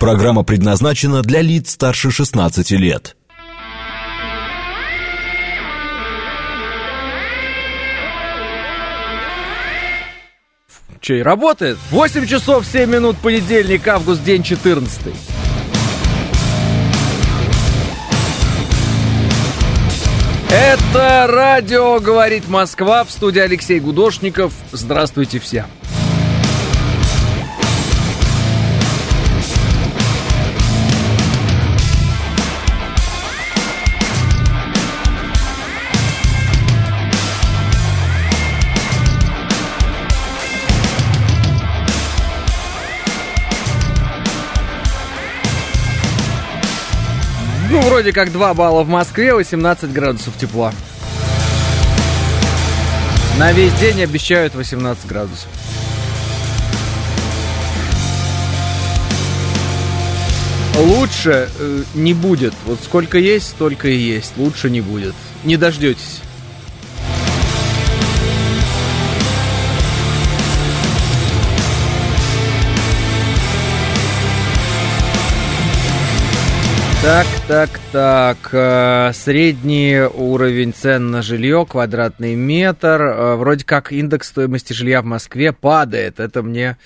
Программа предназначена для лиц старше 16 лет. Че, работает? 8 часов 7 минут понедельник, август, день 14. Это радио «Говорит Москва» в студии Алексей Гудошников. Здравствуйте все. Вроде как 2 балла в Москве, 18 градусов тепла. На весь день обещают 18 градусов. Лучше э, не будет. Вот сколько есть, столько и есть. Лучше не будет. Не дождетесь. Так, так, так. Э, средний уровень цен на жилье, квадратный метр. Э, вроде как индекс стоимости жилья в Москве падает. Это мне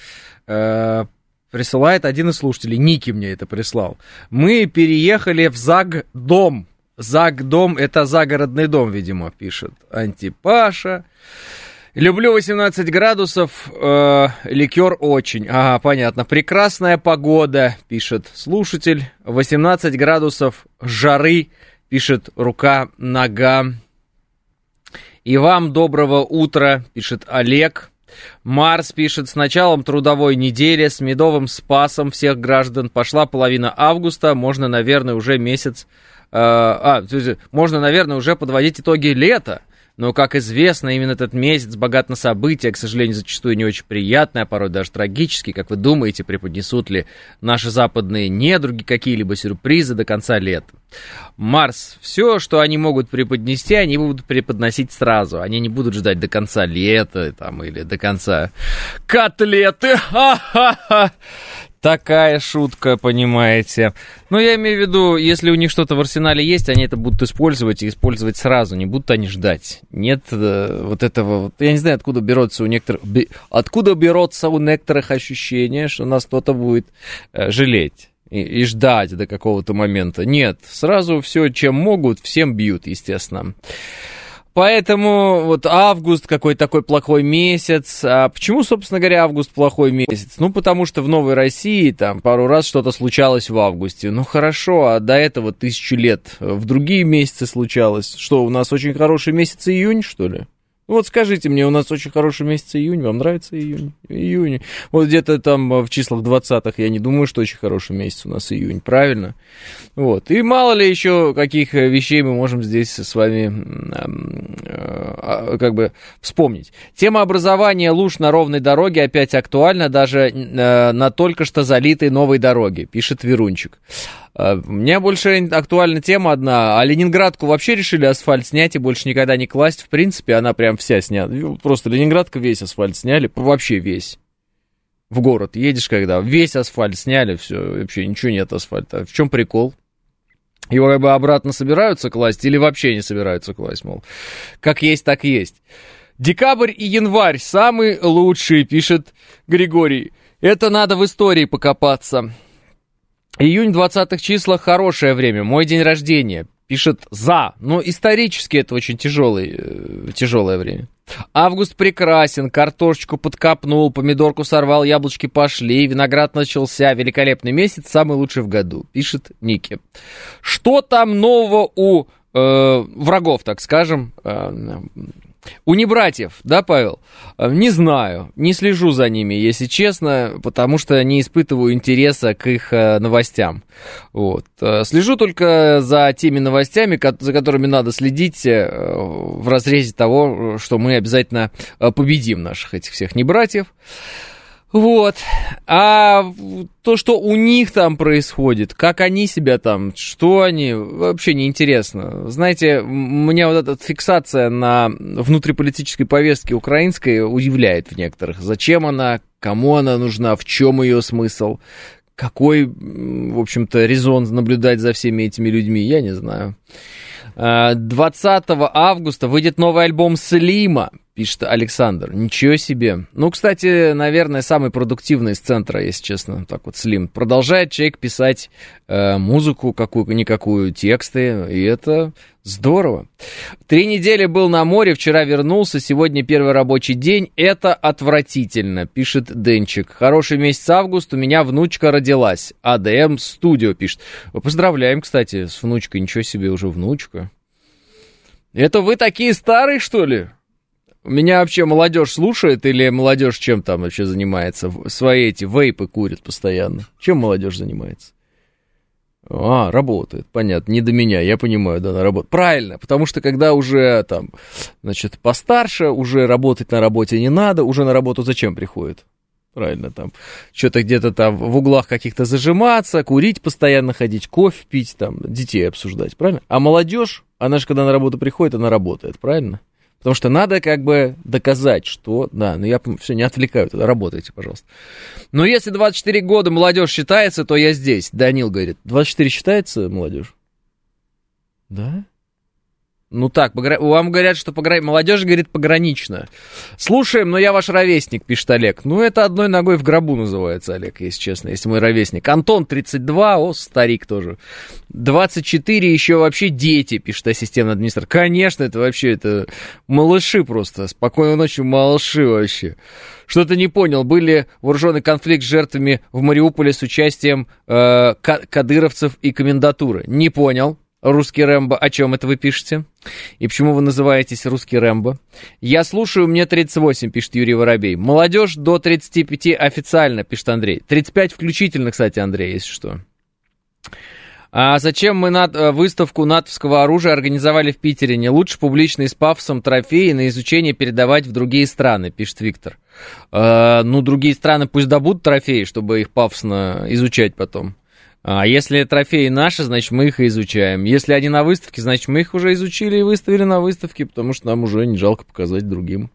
э, присылает один из слушателей. Ники мне это прислал. Мы переехали в ЗАГ-дом. ЗАГ-дом это загородный дом, видимо, пишет Антипаша. Люблю 18 градусов, э, ликер очень. Ага, понятно. Прекрасная погода, пишет слушатель. 18 градусов жары, пишет рука, нога. И вам доброго утра, пишет Олег. Марс пишет, с началом трудовой недели, с медовым спасом всех граждан пошла половина августа, можно, наверное, уже месяц... Э, а, можно, наверное, уже подводить итоги лета. Но, как известно, именно этот месяц богат на события, к сожалению, зачастую не очень приятные, а порой даже трагические. Как вы думаете, преподнесут ли наши западные недруги какие-либо сюрпризы до конца лета? Марс, все, что они могут преподнести, они будут преподносить сразу. Они не будут ждать до конца лета там, или до конца котлеты. Ха-ха-ха! Такая шутка, понимаете. Но я имею в виду, если у них что-то в арсенале есть, они это будут использовать и использовать сразу, не будут они ждать. Нет э, вот этого, вот, я не знаю, откуда берется у некоторых, откуда берется у некоторых ощущение, что нас кто-то будет э, жалеть и, и ждать до какого-то момента. Нет, сразу все, чем могут, всем бьют, естественно. Поэтому вот август какой такой плохой месяц. А почему, собственно говоря, август плохой месяц? Ну, потому что в Новой России там пару раз что-то случалось в августе. Ну, хорошо, а до этого тысячу лет в другие месяцы случалось. Что, у нас очень хороший месяц июнь, что ли? Вот скажите мне, у нас очень хороший месяц июнь, вам нравится июнь? Июнь. Вот где-то там в числах 20-х, я не думаю, что очень хороший месяц у нас июнь, правильно? Вот. И мало ли еще каких вещей мы можем здесь с вами э, как бы вспомнить. Тема образования луж на ровной дороге опять актуальна даже э, на только что залитой новой дороге, пишет Верунчик. Э, мне больше актуальна тема одна. А Ленинградку вообще решили асфальт снять и больше никогда не класть. В принципе, она прям вся снята. Ну, просто Ленинградка весь асфальт сняли, вообще весь. В город едешь когда, весь асфальт сняли, все, вообще ничего нет асфальта. В чем прикол? Его как бы обратно собираются класть или вообще не собираются класть, мол. Как есть, так есть. Декабрь и январь самые лучшие, пишет Григорий. Это надо в истории покопаться. Июнь 20-х числа хорошее время, мой день рождения. Пишет за. Но исторически это очень тяжелый, э, тяжелое время. Август прекрасен, картошечку подкопнул, помидорку сорвал, яблочки пошли, виноград начался, великолепный месяц, самый лучший в году, пишет Ники. Что там нового у э, врагов, так скажем, э, у небратьев, да, Павел? Э, не знаю, не слежу за ними, если честно, потому что не испытываю интереса к их э, новостям. Вот. Э, слежу только за теми новостями, за которыми надо следить в разрезе того, что мы обязательно победим наших этих всех небратьев. Вот. А то, что у них там происходит, как они себя там, что они, вообще неинтересно. Знаете, меня вот эта фиксация на внутриполитической повестке украинской удивляет в некоторых. Зачем она, кому она нужна, в чем ее смысл, какой, в общем-то, резон наблюдать за всеми этими людьми, я не знаю. 20 августа выйдет новый альбом Слима, пишет Александр. Ничего себе. Ну, кстати, наверное, самый продуктивный из центра, если честно, так вот, Слим. Продолжает человек писать э, музыку какую-никакую, тексты, и это здорово. Три недели был на море, вчера вернулся, сегодня первый рабочий день. Это отвратительно, пишет Денчик. Хороший месяц август, у меня внучка родилась. АДМ Студио пишет. Поздравляем, кстати, с внучкой. Ничего себе, уже внучка. Это вы такие старые, что ли? Меня вообще молодежь слушает или молодежь чем там вообще занимается? Свои эти вейпы курит постоянно. Чем молодежь занимается? А, работает, понятно, не до меня, я понимаю, да, на работу. Правильно, потому что когда уже там, значит, постарше, уже работать на работе не надо, уже на работу зачем приходит? Правильно, там, что-то где-то там в углах каких-то зажиматься, курить постоянно ходить, кофе пить, там, детей обсуждать, правильно? А молодежь, она же когда на работу приходит, она работает, правильно? Потому что надо как бы доказать, что... Да, ну я все, не отвлекаю, тогда работайте, пожалуйста. Но если 24 года молодежь считается, то я здесь. Данил говорит, 24 считается молодежь? Да? Ну так, вам говорят, что погра... молодежь говорит погранично. Слушаем, но я ваш ровесник, пишет Олег. Ну, это одной ногой в гробу называется, Олег, если честно, если мой ровесник. Антон, 32, о, старик тоже. 24, еще вообще дети, пишет ассистент администратора. Конечно, это вообще, это малыши просто. Спокойной ночи, малыши вообще. Что-то не понял, были вооруженный конфликт с жертвами в Мариуполе с участием э, кадыровцев и комендатуры. Не понял русский Рэмбо, о чем это вы пишете? И почему вы называетесь русский Рэмбо? Я слушаю, мне 38, пишет Юрий Воробей. Молодежь до 35 официально, пишет Андрей. 35 включительно, кстати, Андрей, если что. А зачем мы над, э, выставку натовского оружия организовали в Питере? Не лучше публично с пафосом трофеи на изучение передавать в другие страны, пишет Виктор. А, ну, другие страны пусть добудут трофеи, чтобы их пафосно изучать потом. А если трофеи наши, значит, мы их и изучаем. Если они на выставке, значит, мы их уже изучили и выставили на выставке, потому что нам уже не жалко показать другим.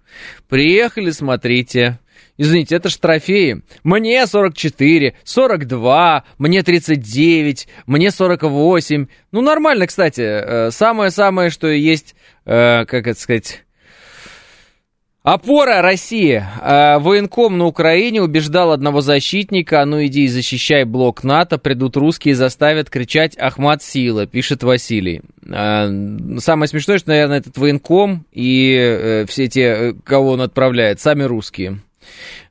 Приехали, смотрите. Извините, это же трофеи. Мне 44, 42, мне 39, мне 48. Ну, нормально, кстати. Э, самое-самое, что есть, э, как это сказать Опора России. А, военком на Украине убеждал одного защитника, а ну иди и защищай блок НАТО, придут русские и заставят кричать «Ахмат сила», пишет Василий. А, самое смешное, что, наверное, этот военком и э, все те, кого он отправляет, сами русские.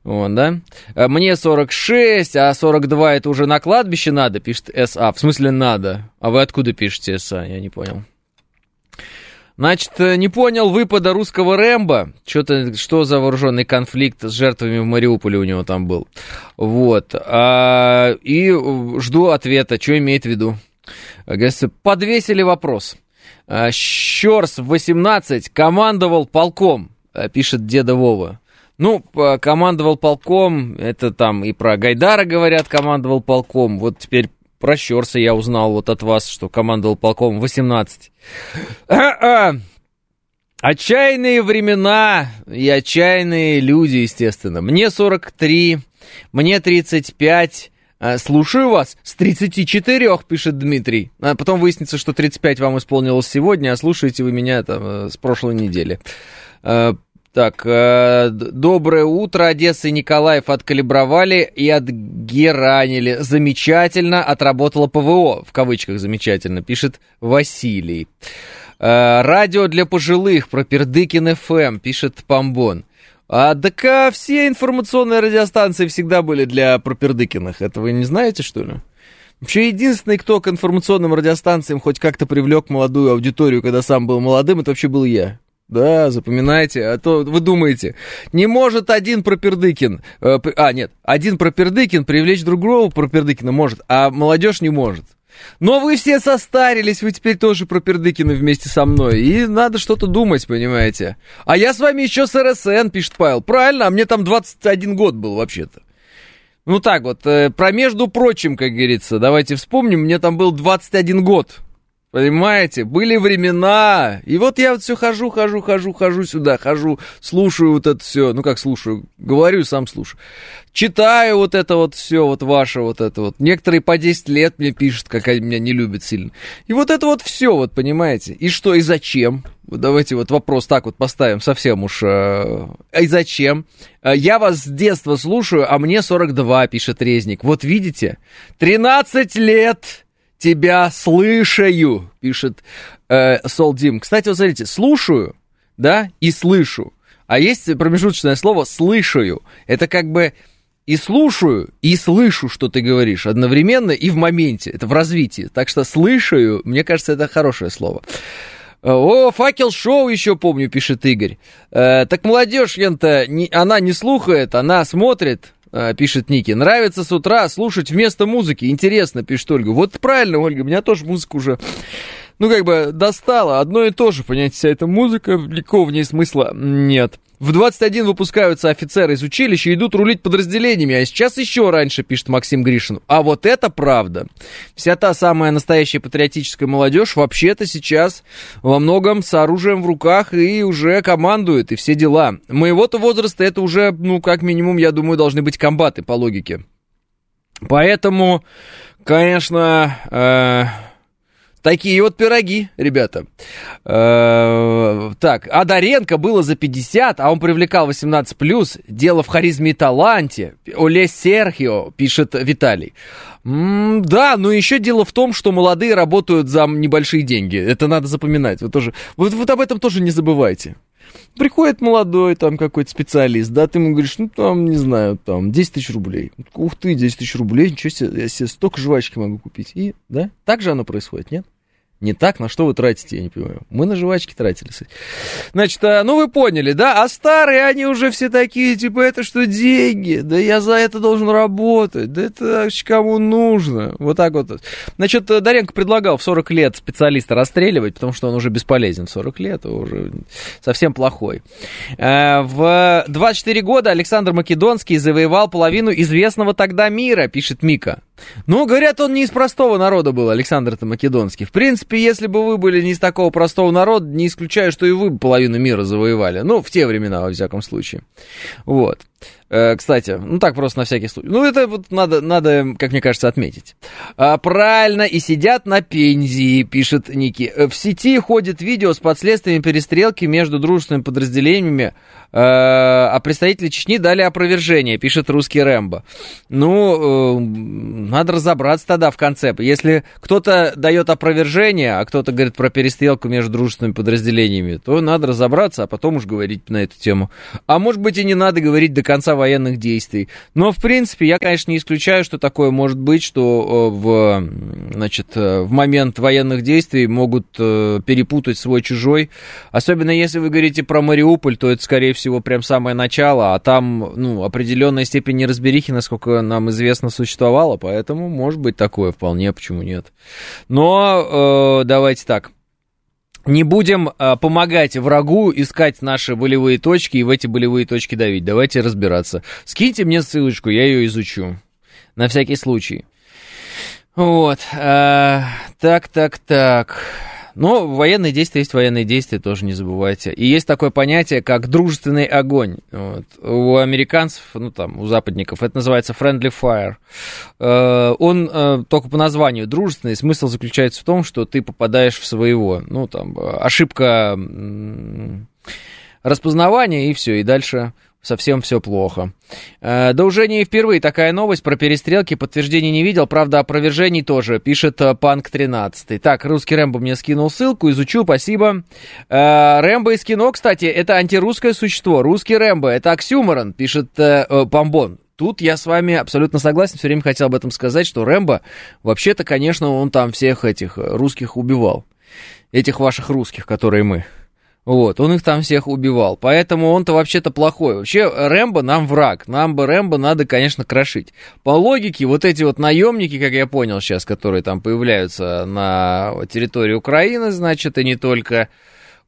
Вот, да? Мне 46, а 42 это уже на кладбище надо, пишет СА. В смысле надо? А вы откуда пишете СА? Я не понял. Значит, э, не понял выпада русского Рэмбо. Что-то, что за вооруженный конфликт с жертвами в Мариуполе у него там был. Вот. А, и жду ответа, что имеет в виду. Подвесили вопрос. А, Щерс 18 командовал полком, э, пишет деда Вова. Ну, командовал полком, это там и про Гайдара говорят, командовал полком. Вот теперь про я узнал вот от вас, что командовал полком 18. Отчаянные времена и отчаянные люди, естественно. Мне 43, мне 35. А, слушаю вас с 34, пишет Дмитрий. А потом выяснится, что 35 вам исполнилось сегодня, а слушаете вы меня там э, с прошлой недели. Так, э, доброе утро, Одесса и Николаев откалибровали и отгеранили. Замечательно, отработала ПВО, в кавычках замечательно, пишет Василий. Э, радио для пожилых, про Пердыкин ФМ, пишет Помбон. А так а все информационные радиостанции всегда были для пропердыкиных. Это вы не знаете, что ли? Вообще, единственный, кто к информационным радиостанциям хоть как-то привлек молодую аудиторию, когда сам был молодым, это вообще был я. Да, запоминайте, а то вы думаете, не может один Пропердыкин, э, а, нет, один Пропердыкин привлечь другого Пропердыкина может, а молодежь не может. Но вы все состарились, вы теперь тоже Пропердыкины вместе со мной, и надо что-то думать, понимаете. А я с вами еще с РСН, пишет Павел, правильно, а мне там 21 год был вообще-то. Ну так вот, э, про между прочим, как говорится, давайте вспомним, мне там был 21 год. Понимаете, были времена. И вот я вот все хожу, хожу, хожу, хожу сюда, хожу, слушаю вот это все. Ну как слушаю, говорю, сам слушаю. Читаю вот это вот все, вот ваше вот это вот. Некоторые по 10 лет мне пишут, как они меня не любят сильно. И вот это вот все, вот понимаете. И что, и зачем? Давайте вот вопрос так вот поставим совсем уж. Э, и зачем? Э, я вас с детства слушаю, а мне 42, пишет Резник. Вот видите, 13 лет тебя слышаю, пишет э, Солдим. Кстати, вот смотрите, слушаю, да, и слышу. А есть промежуточное слово «слышаю». Это как бы и слушаю, и слышу, что ты говоришь одновременно и в моменте. Это в развитии. Так что слышаю, мне кажется, это хорошее слово. О, факел-шоу еще помню, пишет Игорь. Э, так молодежь, ента, не, она не слухает, она смотрит, пишет Ники. Нравится с утра слушать вместо музыки. Интересно, пишет Ольга. Вот правильно, Ольга, меня тоже музыка уже ну, как бы достало одно и то же, понимаете, вся эта музыка, никакого в ней смысла нет. В 21 выпускаются офицеры из училища и идут рулить подразделениями, а сейчас еще раньше, пишет Максим Гришин. А вот это правда. Вся та самая настоящая патриотическая молодежь вообще-то сейчас во многом с оружием в руках и уже командует, и все дела. Моего-то возраста это уже, ну, как минимум, я думаю, должны быть комбаты по логике. Поэтому, конечно, э, Такие вот пироги, ребята. Э, так, Адаренко было за 50, а он привлекал 18+. Дело в харизме и таланте. Оле Серхио, пишет Виталий. да, но еще дело в том, что молодые работают за небольшие деньги. Это надо запоминать. Вы тоже, вот об этом тоже не забывайте. Приходит молодой там какой-то специалист, да, ты ему говоришь, ну там, не знаю, там 10 тысяч рублей. Ух ты, 10 тысяч рублей, ничего себе, я себе столько жвачки могу купить. И, да, так же оно происходит, нет? Не так, на что вы тратите, я не понимаю. Мы на жвачки тратили. Значит, а, ну вы поняли, да? А старые, они уже все такие, типа, это что, деньги? Да я за это должен работать. Да это кому нужно? Вот так вот. Значит, Даренко предлагал в 40 лет специалиста расстреливать, потому что он уже бесполезен. В 40 лет уже совсем плохой. А, в 24 года Александр Македонский завоевал половину известного тогда мира, пишет Мика. Ну, говорят, он не из простого народа был, Александр-то Македонский. В принципе, если бы вы были не из такого простого народа, не исключаю, что и вы бы половину мира завоевали. Ну, в те времена, во всяком случае. Вот. Э, кстати, ну так просто на всякий случай. Ну, это вот надо, надо как мне кажется, отметить. А, правильно, и сидят на пензии, пишет Ники. Э, в сети ходит видео с последствиями перестрелки между дружественными подразделениями, а представители Чечни дали опровержение, пишет русский Рэмбо. Ну, надо разобраться тогда в конце. Если кто-то дает опровержение, а кто-то говорит про перестрелку между дружественными подразделениями, то надо разобраться, а потом уж говорить на эту тему. А может быть и не надо говорить до конца военных действий. Но, в принципе, я, конечно, не исключаю, что такое может быть, что э, в, значит, э, в момент военных действий могут э, перепутать свой-чужой. Особенно если вы говорите про Мариуполь, то это, скорее всего, прям самое начало, а там, ну, определенная степень неразберихи, насколько нам известно, существовала, поэтому может быть такое вполне, почему нет. Но э, давайте так не будем а, помогать врагу искать наши болевые точки и в эти болевые точки давить. Давайте разбираться. Скиньте мне ссылочку, я ее изучу. На всякий случай. Вот. А, так, так, так. Но военные действия есть военные действия, тоже не забывайте. И есть такое понятие, как дружественный огонь. Вот. У американцев, ну там, у западников, это называется friendly fire. Э, он э, только по названию дружественный. Смысл заключается в том, что ты попадаешь в своего. Ну там, ошибка распознавания, и все, и дальше совсем все плохо. Э, да уже не впервые такая новость про перестрелки, подтверждений не видел, правда, опровержений тоже, пишет э, Панк 13. Так, русский Рэмбо мне скинул ссылку, изучу, спасибо. Э, Рэмбо из кино, кстати, это антирусское существо, русский Рэмбо, это оксюморон, пишет Помбон. Тут я с вами абсолютно согласен, все время хотел об этом сказать, что Рэмбо, вообще-то, конечно, он там всех этих русских убивал. Этих ваших русских, которые мы. Вот, он их там всех убивал. Поэтому он-то вообще-то плохой. Вообще, Рэмбо нам враг. Нам бы Рэмбо надо, конечно, крошить. По логике, вот эти вот наемники, как я понял сейчас, которые там появляются на территории Украины, значит, и не только,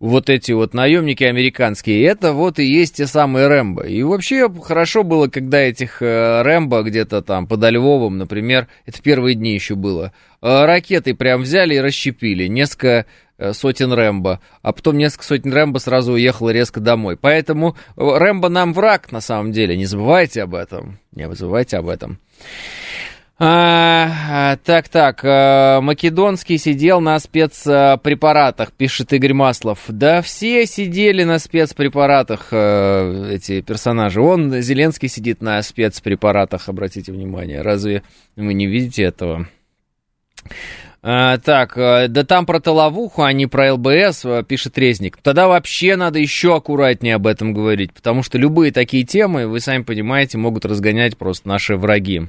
вот эти вот наемники американские, это вот и есть те самые Рэмбо. И вообще хорошо было, когда этих э, Рэмбо где-то там подо Львовом, например, это первые дни еще было, э, ракеты прям взяли и расщепили, несколько э, сотен Рэмбо, а потом несколько сотен Рэмбо сразу уехало резко домой. Поэтому Рэмбо нам враг на самом деле, не забывайте об этом, не забывайте об этом. А, так, так, а, Македонский сидел на спецпрепаратах, пишет Игорь Маслов. Да все сидели на спецпрепаратах, а, эти персонажи. Он, Зеленский, сидит на спецпрепаратах, обратите внимание. Разве вы не видите этого? А, так, да там про Толовуху, а не про ЛБС, пишет Резник. Тогда вообще надо еще аккуратнее об этом говорить, потому что любые такие темы, вы сами понимаете, могут разгонять просто наши враги.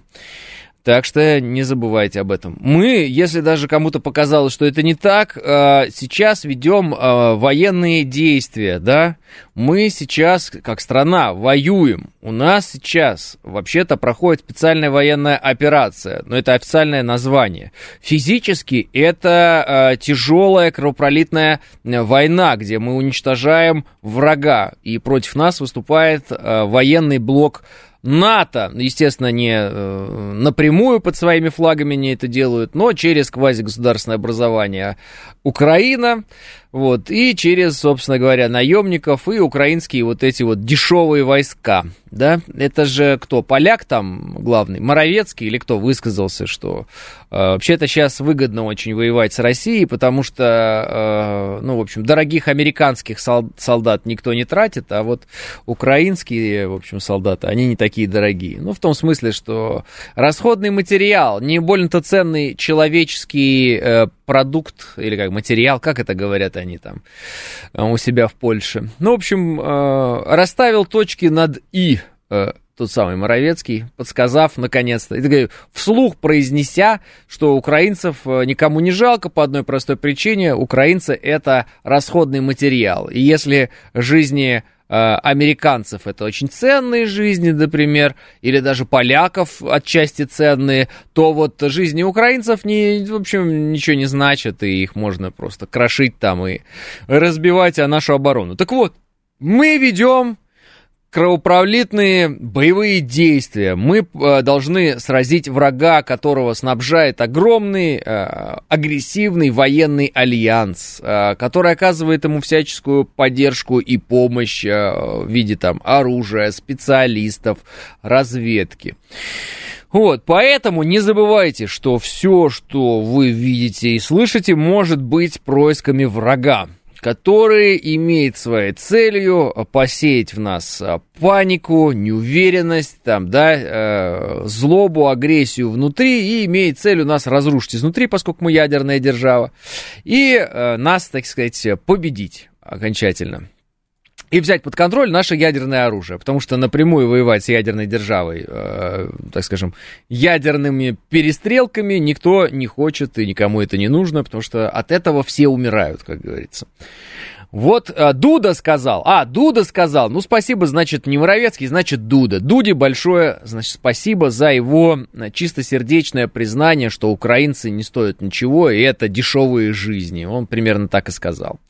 Так что не забывайте об этом. Мы, если даже кому-то показалось, что это не так, э, сейчас ведем э, военные действия, да? Мы сейчас, как страна, воюем. У нас сейчас вообще-то проходит специальная военная операция, но это официальное название. Физически это э, тяжелая кровопролитная война, где мы уничтожаем врага, и против нас выступает военный блок НАТО, естественно, не э, напрямую под своими флагами не это делают, но через квазигосударственное образование Украина, вот, и через, собственно говоря, наемников и украинские вот эти вот дешевые войска, да, это же кто, поляк там главный, Моровецкий или кто высказался, что э, вообще-то сейчас выгодно очень воевать с Россией, потому что, э, ну, в общем, дорогих американских солдат никто не тратит, а вот украинские, в общем, солдаты, они не такие дорогие, ну, в том смысле, что расходный материал, не больно-то ценный человеческий э, продукт или как материал, как это говорят они там э, у себя в Польше. Ну, в общем, э, расставил точки над «и» э, тот самый Моровецкий, подсказав наконец-то, и вслух произнеся, что украинцев никому не жалко по одной простой причине, украинцы это расходный материал. И если жизни американцев это очень ценные жизни, например, или даже поляков отчасти ценные, то вот жизни украинцев не, в общем, ничего не значат, и их можно просто крошить там и разбивать о нашу оборону. Так вот, мы ведем кровопролитные боевые действия. Мы э, должны сразить врага, которого снабжает огромный э, агрессивный военный альянс, э, который оказывает ему всяческую поддержку и помощь в виде там оружия, специалистов, разведки. Вот, поэтому не забывайте, что все, что вы видите и слышите, может быть происками врага который имеет своей целью посеять в нас а, панику, неуверенность, там, да, э, злобу, агрессию внутри и имеет целью нас разрушить изнутри, поскольку мы ядерная держава, и э, нас, так сказать, победить окончательно и взять под контроль наше ядерное оружие, потому что напрямую воевать с ядерной державой, э, так скажем, ядерными перестрелками никто не хочет и никому это не нужно, потому что от этого все умирают, как говорится. Вот а, Дуда сказал, а, Дуда сказал, ну спасибо, значит, не Моровецкий, значит, Дуда. Дуде большое, значит, спасибо за его э, чистосердечное признание, что украинцы не стоят ничего, и это дешевые жизни. Он примерно так и сказал.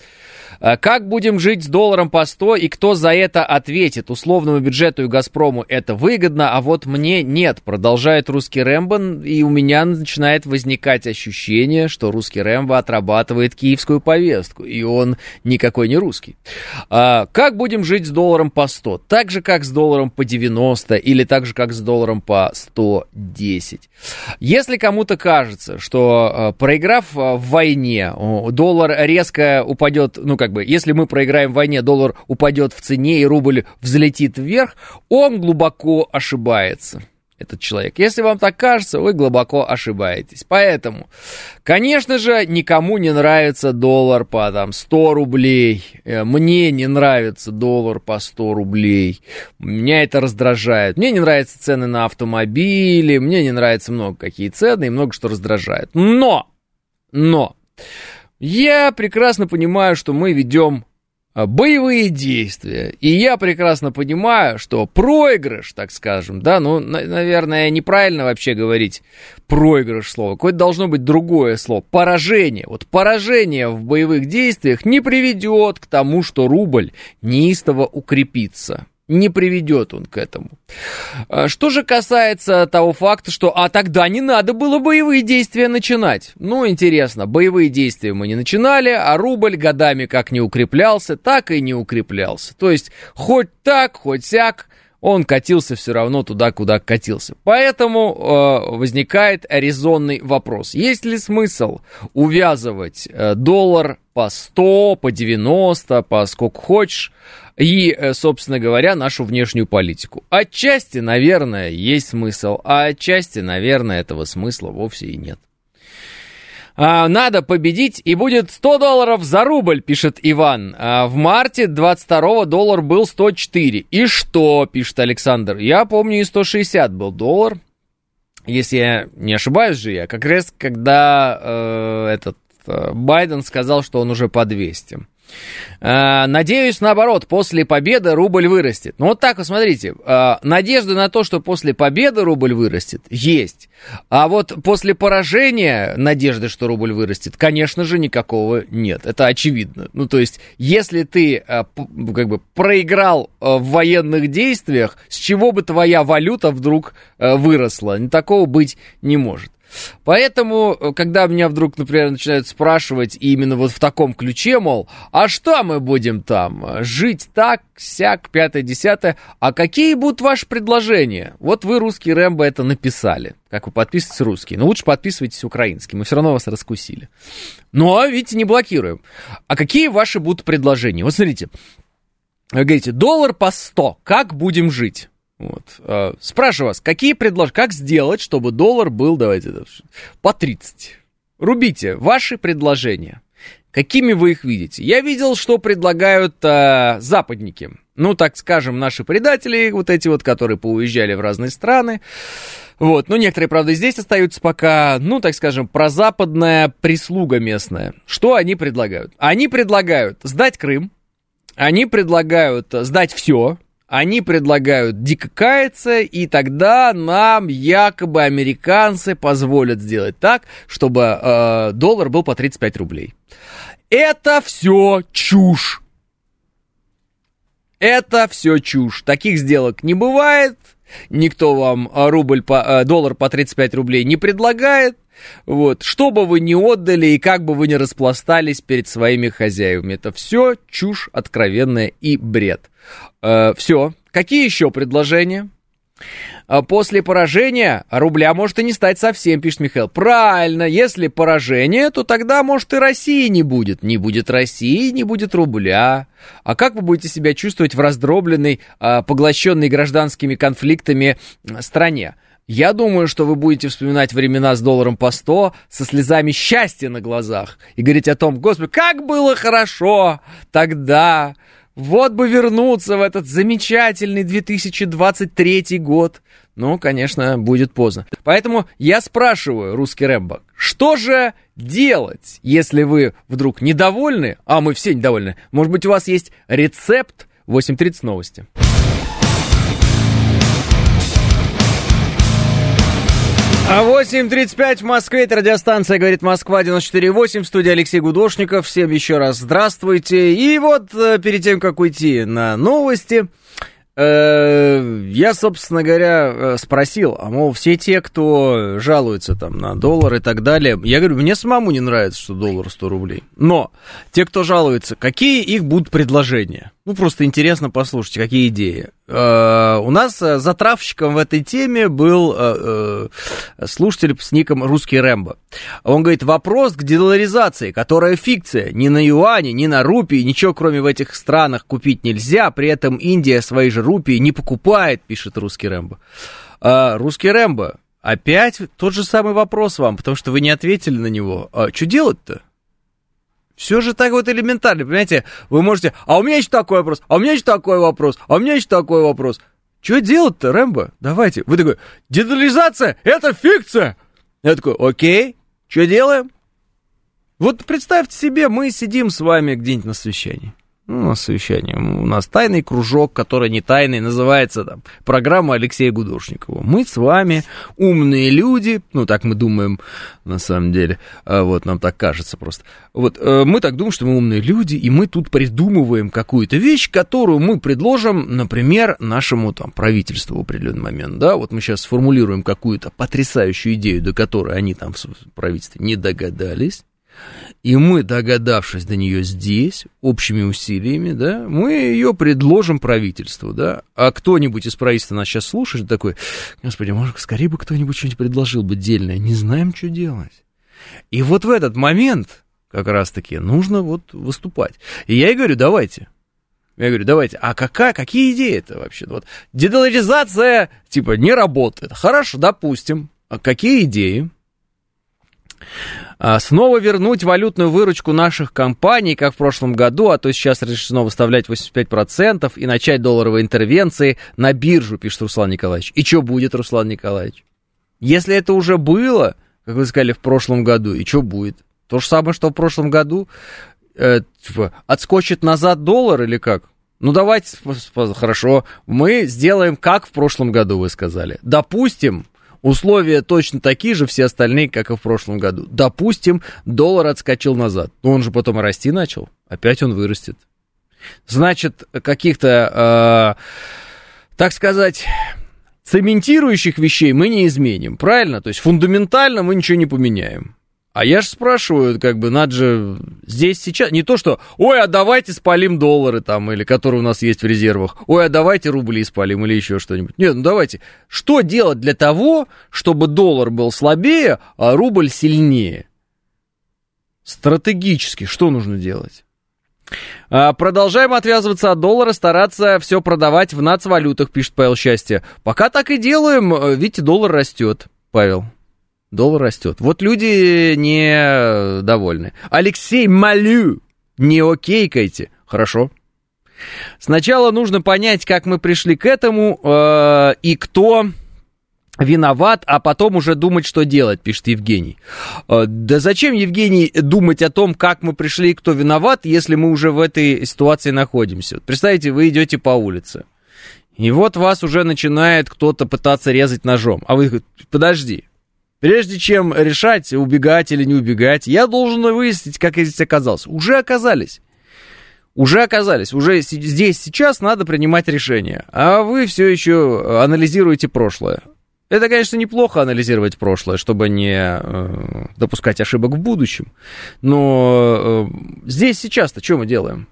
Э, как будем жить с долларом по 100 и кто за это ответит? Условному бюджету и Газпрому это выгодно, а вот мне нет, продолжает русский Рэмбо, и у меня начинает возникать ощущение, что русский Рэмбо отрабатывает киевскую повестку, и он никакой не русский. А, как будем жить с долларом по 100? Так же, как с долларом по 90 или так же, как с долларом по 110. Если кому-то кажется, что э, проиграв э, в войне, доллар резко упадет, ну как бы, если мы проиграем в войне, доллар упадет в цене и рубль взлетит вверх, он глубоко ошибается этот человек. Если вам так кажется, вы глубоко ошибаетесь. Поэтому, конечно же, никому не нравится доллар по там 100 рублей. Э, мне не нравится доллар по 100 рублей. Меня это раздражает. Мне не нравятся цены на автомобили. Мне не нравится много какие цены и много что раздражает. Но! Но! Я прекрасно понимаю, что мы ведем а, боевые действия. И я прекрасно понимаю, что проигрыш, так скажем, да, ну, на- наверное, неправильно вообще говорить проигрыш слова. Какое-то должно быть другое слово. Поражение. Вот поражение в боевых действиях не приведет к тому, что рубль неистово укрепится. Не приведет он к этому. А Что же касается того факта, что а тогда не надо было боевые действия начинать. Ну, интересно, боевые действия мы не начинали, а рубль годами как не укреплялся, так и не укреплялся. То есть хоть так, хоть сяк, он катился все равно туда, куда катился. Поэтому э, возникает резонный вопрос. Есть ли смысл увязывать э, доллар по 100, по 90, по сколько хочешь, и, э, собственно говоря, нашу внешнюю политику? Отчасти, наверное, есть смысл, а отчасти, наверное, этого смысла вовсе и нет. А, надо победить, и будет 100 долларов за рубль, пишет Иван. А, в марте 22 доллар был 104. И что, пишет Александр? Я помню, и 160 был доллар. Если я не ошибаюсь же я, как раз когда э, этот э, Байден сказал, что он уже по 200. Э, Надеюсь, наоборот, после победы рубль вырастет. Ну вот так вот, смотрите, э, надежда на то, что после победы рубль вырастет, есть. А вот после поражения надежды, что рубль вырастет, конечно же, никакого нет. Это очевидно. Ну, то есть, если ты э, как бы проиграл в военных действиях, с чего бы твоя валюта вдруг выросла? Такого быть не может. Поэтому, э, когда меня вдруг, например, начинают спрашивать именно вот в таком ключе, мол, а что мы будем там? Жить так, сяк, пятое, десятое. А какие будут ваши предложения? Вот вы, русский Рэмбо, это написали. Как вы подписываетесь русский. Но лучше подписывайтесь украинский. Мы все равно вас раскусили. Но, видите, не блокируем. А какие ваши будут предложения? Вот смотрите. Вы говорите, доллар по 100. Как будем жить? Вот. э, Спрашиваю вас, какие предложения, как сделать, чтобы доллар был, давайте, да, по 30? Рубите ваши предложения. Какими вы их видите? Я видел, что предлагают э, западники. Ну, так скажем, наши предатели, вот эти вот, которые поуезжали в разные страны. Вот, ну, некоторые, правда, здесь остаются пока, ну, так скажем, прозападная прислуга местная. Что они предлагают? Они предлагают сдать Крым, они предлагают сдать все, они предлагают дико каяться, и тогда нам якобы американцы позволят сделать так, чтобы э, доллар был по 35 рублей. Это все чушь. Это все чушь. Таких сделок не бывает. Никто вам э, рубль по, э, доллар по 35 рублей не предлагает. Вот. Что бы вы ни отдали и как бы вы ни распластались перед своими хозяевами. Это все чушь откровенная и бред. Э, все. Какие еще предложения? А После поражения рубля может и не стать совсем, пишет Михаил. Правильно, если поражение, то тогда, может, и России не будет. Не будет России, не будет рубля. А как вы будете себя чувствовать в раздробленной, а, поглощенной гражданскими конфликтами стране? Я думаю, что вы будете вспоминать времена с долларом по 100 со слезами счастья на глазах и говорить о том, господи, как было хорошо тогда, вот бы вернуться в этот замечательный 2023 год. Ну, конечно, будет поздно. Поэтому я спрашиваю, русский Рэмбо, что же делать, если вы вдруг недовольны, а мы все недовольны? Может быть, у вас есть рецепт 8.30 новости? 8.35 в Москве, это радиостанция «Говорит Москва» 94.8, в студии Алексей Гудошников. Всем еще раз здравствуйте. И вот э, перед тем, как уйти на новости, э, я, собственно говоря, э, спросил, а мол, все те, кто жалуются там на доллар и так далее, я говорю, мне самому не нравится, что доллар 100 рублей. Но те, кто жалуется, какие их будут предложения? Ну, просто интересно послушать, какие идеи. Э, у нас э, затравщиком в этой теме был э, слушатель с ником «Русский Рэмбо». Он говорит, вопрос к дедоларизации, которая фикция. Ни на юане, ни на рупии, ничего кроме в этих странах купить нельзя. При этом Индия свои же рупии не покупает, пишет «Русский Рэмбо». «Русский Рэмбо», опять тот же самый вопрос вам, потому что вы не ответили на него. А что делать-то? Все же так вот элементарно, понимаете? Вы можете, а у меня еще такой вопрос, а у меня еще такой вопрос, а у меня еще такой вопрос. Что делать-то, Рэмбо? Давайте. Вы такой, дедализация, это фикция. Я такой, окей, что делаем? Вот представьте себе, мы сидим с вами где-нибудь на совещании. Ну, совещание. У нас тайный кружок, который не тайный, называется там программа Алексея Гудошникова. Мы с вами умные люди, ну, так мы думаем, на самом деле, а вот нам так кажется просто. Вот э, мы так думаем, что мы умные люди, и мы тут придумываем какую-то вещь, которую мы предложим, например, нашему там правительству в определенный момент, да, вот мы сейчас сформулируем какую-то потрясающую идею, до которой они там в правительстве не догадались, и мы, догадавшись до нее здесь, общими усилиями, да, мы ее предложим правительству, да. А кто-нибудь из правительства нас сейчас слушает, такой, господи, может, скорее бы кто-нибудь что-нибудь предложил бы дельное, не знаем, что делать. И вот в этот момент как раз-таки нужно вот выступать. И я и говорю, давайте, я говорю, давайте, а какая, какие идеи это вообще? Вот дедоларизация, типа, не работает. Хорошо, допустим. А какие идеи? А, снова вернуть валютную выручку наших компаний, как в прошлом году, а то сейчас решено выставлять 85% и начать долларовые интервенции на биржу, пишет Руслан Николаевич. И что будет, Руслан Николаевич? Если это уже было, как вы сказали, в прошлом году, и что будет? То же самое, что в прошлом году, э, типа, отскочит назад доллар или как? Ну, давайте, хорошо, мы сделаем, как в прошлом году, вы сказали. Допустим, Условия точно такие же, все остальные, как и в прошлом году. Допустим, доллар отскочил назад. Но он же потом расти начал. Опять он вырастет. Значит, каких-то, э, так сказать, цементирующих вещей мы не изменим. Правильно? То есть фундаментально мы ничего не поменяем. А я же спрашиваю, как бы, надо же здесь сейчас, не то что, ой, а давайте спалим доллары там, или которые у нас есть в резервах, ой, а давайте рубли спалим, или еще что-нибудь. Нет, ну давайте. Что делать для того, чтобы доллар был слабее, а рубль сильнее? Стратегически, что нужно делать? А, продолжаем отвязываться от доллара, стараться все продавать в нацвалютах, пишет Павел Счастье. Пока так и делаем, э, видите, доллар растет, Павел доллар растет. Вот люди недовольны. Алексей Малю, не окейкайте. Хорошо. Сначала нужно понять, как мы пришли к этому э, и кто виноват, а потом уже думать, что делать, пишет Евгений. Э, да зачем, Евгений, думать о том, как мы пришли и кто виноват, если мы уже в этой ситуации находимся? Представьте, вы идете по улице, и вот вас уже начинает кто-то пытаться резать ножом, а вы подожди, Прежде чем решать, убегать или не убегать, я должен выяснить, как я здесь оказался. Уже оказались. Уже оказались. Уже здесь сейчас надо принимать решение. А вы все еще анализируете прошлое. Это, конечно, неплохо анализировать прошлое, чтобы не э, допускать ошибок в будущем. Но э, здесь сейчас-то что мы делаем?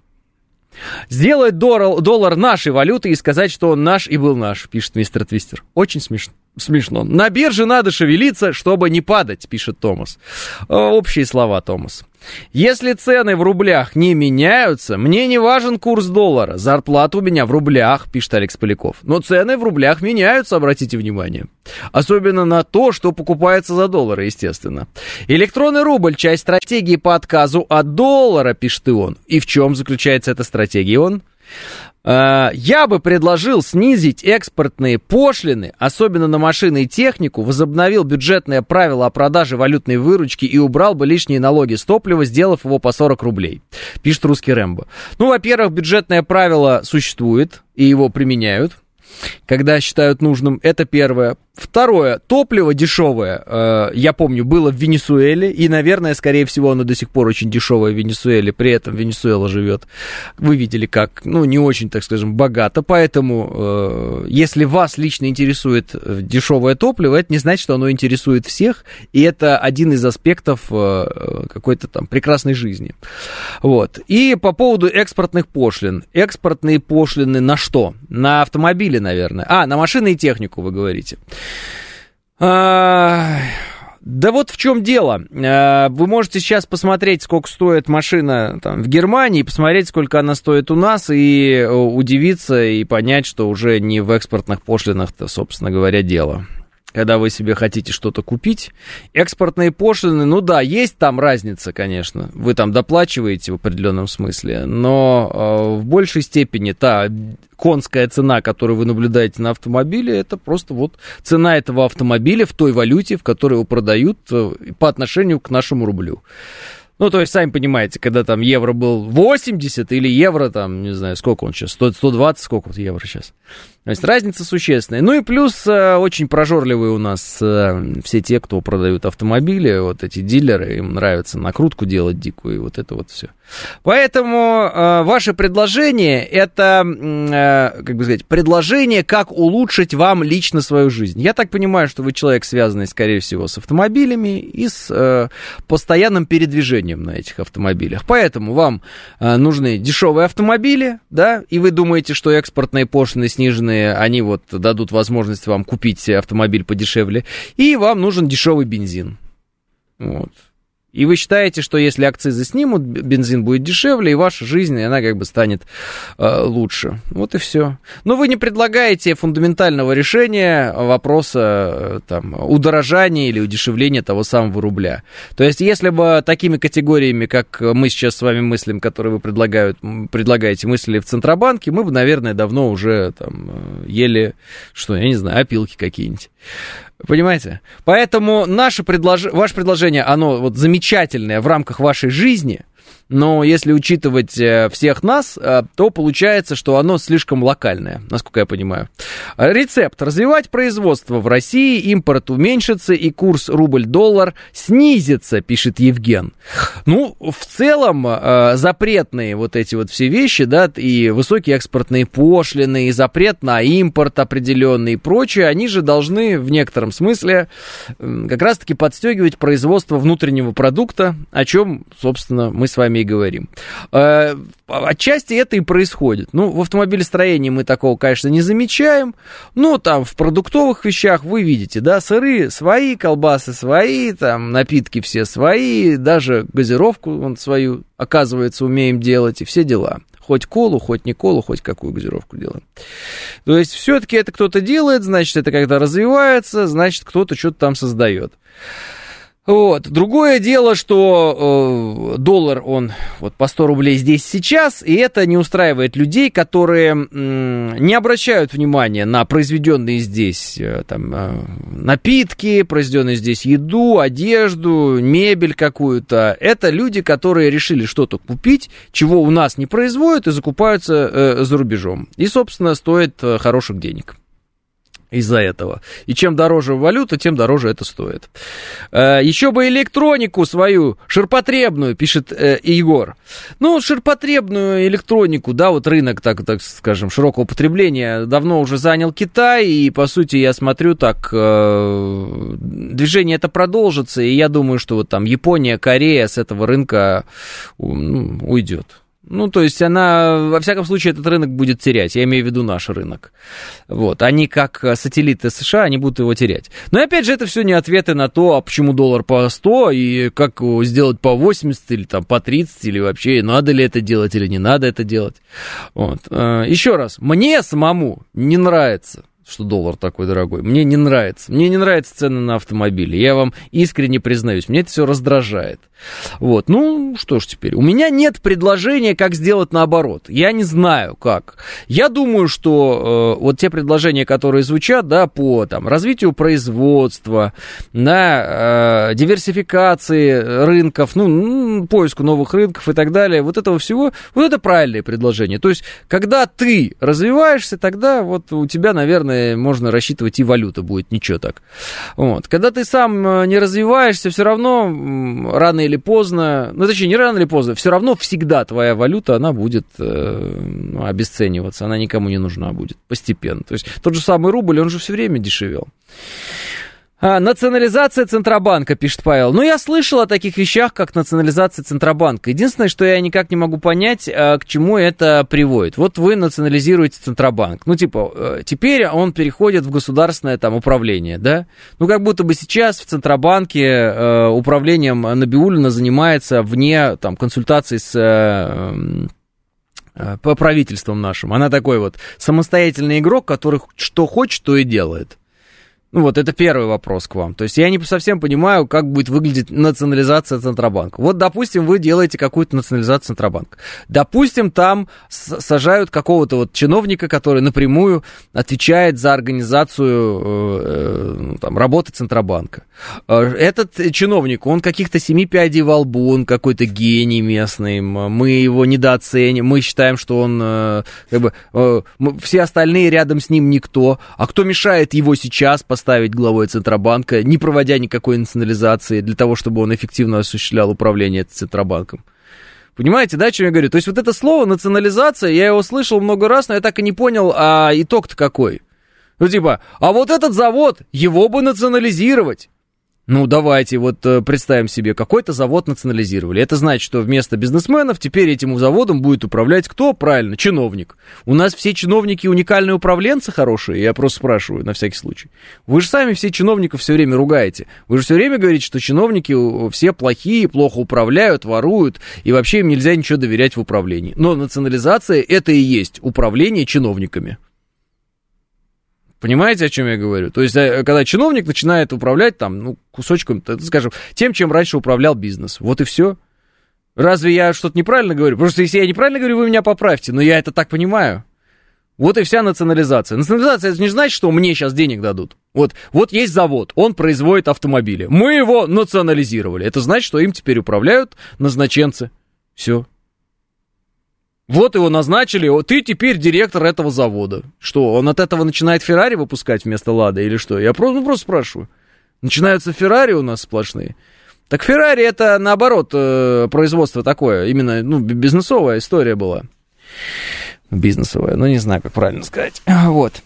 Сделать доллар, доллар нашей валютой и сказать, что он наш и был наш, пишет мистер Твистер. Очень смешно смешно. На бирже надо шевелиться, чтобы не падать, пишет Томас. Э, общие слова, Томас. Если цены в рублях не меняются, мне не важен курс доллара. Зарплата у меня в рублях, пишет Алекс Поляков. Но цены в рублях меняются, обратите внимание. Особенно на то, что покупается за доллары, естественно. Электронный рубль – часть стратегии по отказу от доллара, пишет и он. И в чем заключается эта стратегия, он? Э, я бы предложил снизить экспортные пошлины, особенно на машины и технику, возобновил бюджетное правило о продаже валютной выручки и убрал бы лишние налоги с топлива, сделав его по 40 рублей, пишет русский Рэмбо. Ну, во-первых, бюджетное правило существует, и его применяют когда считают нужным. Это первое. Второе, топливо дешевое, э, я помню, было в Венесуэле, и, наверное, скорее всего, оно до сих пор очень дешевое в Венесуэле, при этом Венесуэла живет, вы видели, как, ну, не очень, так скажем, богато, поэтому, э, если вас лично интересует э, дешевое топливо, это не значит, что оно интересует всех, и это один из аспектов какой-то там прекрасной жизни. Вот. И по поводу экспортных пошлин. Экспортные пошлины на что? На автомобили, наверное. А, на машины и технику, вы говорите. Да вот в чем дело. А, вы можете сейчас посмотреть, сколько стоит машина там, в Германии, посмотреть, сколько она стоит у нас, и э, удивиться, и понять, что уже не в экспортных пошлинах-то, собственно говоря, дело когда вы себе хотите что-то купить. Экспортные пошлины, ну да, есть там разница, конечно. Вы там доплачиваете в определенном смысле, но э, в большей степени та конская цена, которую вы наблюдаете на автомобиле, это просто вот цена этого автомобиля в той валюте, в которой его продают э, по отношению к нашему рублю. Ну, то есть, сами понимаете, когда там евро был 80 или евро там, не знаю, сколько он сейчас, 100, 120, сколько вот евро сейчас. То есть разница существенная. Ну и плюс э, очень прожорливые у нас э, все те, кто продают автомобили, вот эти дилеры, им нравится накрутку делать дикую, и вот это вот все. Поэтому э, ваше предложение это, э, как бы сказать, предложение, как улучшить вам лично свою жизнь. Я так понимаю, что вы человек, связанный, скорее всего, с автомобилями и с постоянным передвижением на этих автомобилях. Поэтому вам нужны дешевые автомобили, да, и вы думаете, что экспортные пошлины снижены стороны, они вот дадут возможность вам купить автомобиль подешевле, и вам нужен дешевый бензин. Вот. И вы считаете, что если акцизы снимут, бензин будет дешевле, и ваша жизнь, она как бы станет э, лучше. Вот и все. Но вы не предлагаете фундаментального решения вопроса э, там, удорожания или удешевления того самого рубля. То есть, если бы такими категориями, как мы сейчас с вами мыслим, которые вы предлагают, предлагаете, мыслили в Центробанке, мы бы, наверное, давно уже там, э, ели, что, я не знаю, опилки какие-нибудь. Понимаете? Поэтому наше предлож... ваше предложение, оно вот замечательное в рамках вашей жизни, но если учитывать э, всех нас, э, то получается, что оно слишком локальное, насколько я понимаю. Рецепт. Развивать производство в России, импорт уменьшится и курс рубль-доллар снизится, пишет Евген. Ну, в целом, э, запретные вот эти вот все вещи, да, и высокие экспортные пошлины, и запрет на импорт определенный и прочее, они же должны в некотором смысле как раз-таки подстегивать производство внутреннего продукта, о чем, собственно, мы с вами и говорим. Э, отчасти это и происходит. Ну, в автомобилестроении мы такого, конечно, не замечаем, но там в продуктовых вещах вы видите, да, сыры свои, колбасы свои, там напитки все свои, даже газировку вон свою, оказывается, умеем делать, и все дела хоть колу, хоть не колу, хоть какую газировку делаем. То есть все-таки это кто-то делает, значит, это когда развивается, значит, кто-то что-то там создает. Вот. Другое дело, что э, доллар, он вот по 100 рублей здесь сейчас, и это не устраивает людей, которые э, не обращают внимания на произведенные здесь э, там, э, напитки, произведенные здесь еду, одежду, мебель какую-то. Это люди, которые решили что-то купить, чего у нас не производят, и закупаются э, за рубежом. И, собственно, стоит э, хороших денег из-за этого. И чем дороже валюта, тем дороже это стоит. Э, еще бы электронику свою, ширпотребную, пишет э, Егор. Ну, ширпотребную электронику, да, вот рынок, так, так скажем, широкого потребления давно уже занял Китай, и, по сути, я смотрю так, э, движение это продолжится, и я думаю, что вот там Япония, Корея с этого рынка ну, уйдет. Ну, то есть она, во всяком случае, этот рынок будет терять. Я имею в виду наш рынок. Вот. Они как сателлиты США, они будут его терять. Но опять же, это все не ответы на то, а почему доллар по 100 и как сделать по 80 или там по 30 или вообще надо ли это делать или не надо это делать. Вот. Э, Еще раз, мне самому не нравится что доллар такой дорогой. Мне не нравится. Мне не нравятся цены на автомобили. Я вам искренне признаюсь, мне это все раздражает. Вот, ну что ж теперь. У меня нет предложения, как сделать наоборот. Я не знаю, как. Я думаю, что э, вот те предложения, которые звучат, да, по там, развитию производства, на э, диверсификации рынков, ну, поиску новых рынков и так далее, вот этого всего, вот это правильное предложение. То есть, когда ты развиваешься, тогда вот у тебя, наверное, можно рассчитывать и валюта будет, ничего так. Вот. Когда ты сам э, не развиваешься, все равно рано или или поздно, ну, точнее, не рано или поздно, все равно всегда твоя валюта, она будет э, ну, обесцениваться, она никому не нужна будет постепенно. То есть тот же самый рубль, он же все время дешевел. А, национализация Центробанка, пишет Павел. Ну, я слышал о таких вещах, как национализация Центробанка. Единственное, что я никак не могу понять, а, к чему это приводит. Вот вы национализируете Центробанк. Ну, типа, э, теперь он переходит в государственное там управление, да? Ну, как будто бы сейчас в Центробанке э, управлением Набиулина занимается вне там консультаций с э, э, по правительством нашим. Она такой вот самостоятельный игрок, который что хочет, то и делает. Ну вот, это первый вопрос к вам. То есть я не совсем понимаю, как будет выглядеть национализация Центробанка. Вот, допустим, вы делаете какую-то национализацию Центробанка. Допустим, там сажают какого-то вот чиновника, который напрямую отвечает за организацию э, э, ну, там, работы Центробанка. Э, этот чиновник, он каких-то семи пядей во лбу, он какой-то гений местный, мы его недооценим, мы считаем, что он как бы, все остальные рядом с ним никто. А кто мешает его сейчас, поставить главой Центробанка, не проводя никакой национализации для того, чтобы он эффективно осуществлял управление Центробанком. Понимаете, да, о чем я говорю? То есть вот это слово национализация, я его слышал много раз, но я так и не понял, а итог-то какой? Ну типа, а вот этот завод, его бы национализировать. Ну, давайте вот э, представим себе, какой-то завод национализировали. Это значит, что вместо бизнесменов теперь этим заводом будет управлять кто? Правильно, чиновник. У нас все чиновники уникальные управленцы хорошие, я просто спрашиваю на всякий случай. Вы же сами все чиновников все время ругаете. Вы же все время говорите, что чиновники все плохие, плохо управляют, воруют, и вообще им нельзя ничего доверять в управлении. Но национализация это и есть управление чиновниками. Понимаете, о чем я говорю? То есть, э, когда чиновник начинает управлять там, ну, кусочком, скажем, тем, чем раньше управлял бизнес. Вот и все. Разве я что-то неправильно говорю? Просто если я неправильно говорю, вы меня поправьте, но я это так понимаю. Вот и вся национализация. Национализация это не значит, что мне сейчас денег дадут. Вот, вот есть завод, он производит автомобили. Мы его национализировали. Это значит, что им теперь управляют назначенцы. Все. Вот его назначили, ты теперь директор этого завода. Что, он от этого начинает Феррари выпускать вместо Лада или что? Я просто, ну, просто спрашиваю. Начинаются Феррари у нас сплошные. Так Феррари это наоборот э, производство такое, именно ну, бизнесовая история была. Бизнесовая, ну не знаю, как правильно сказать. Вот.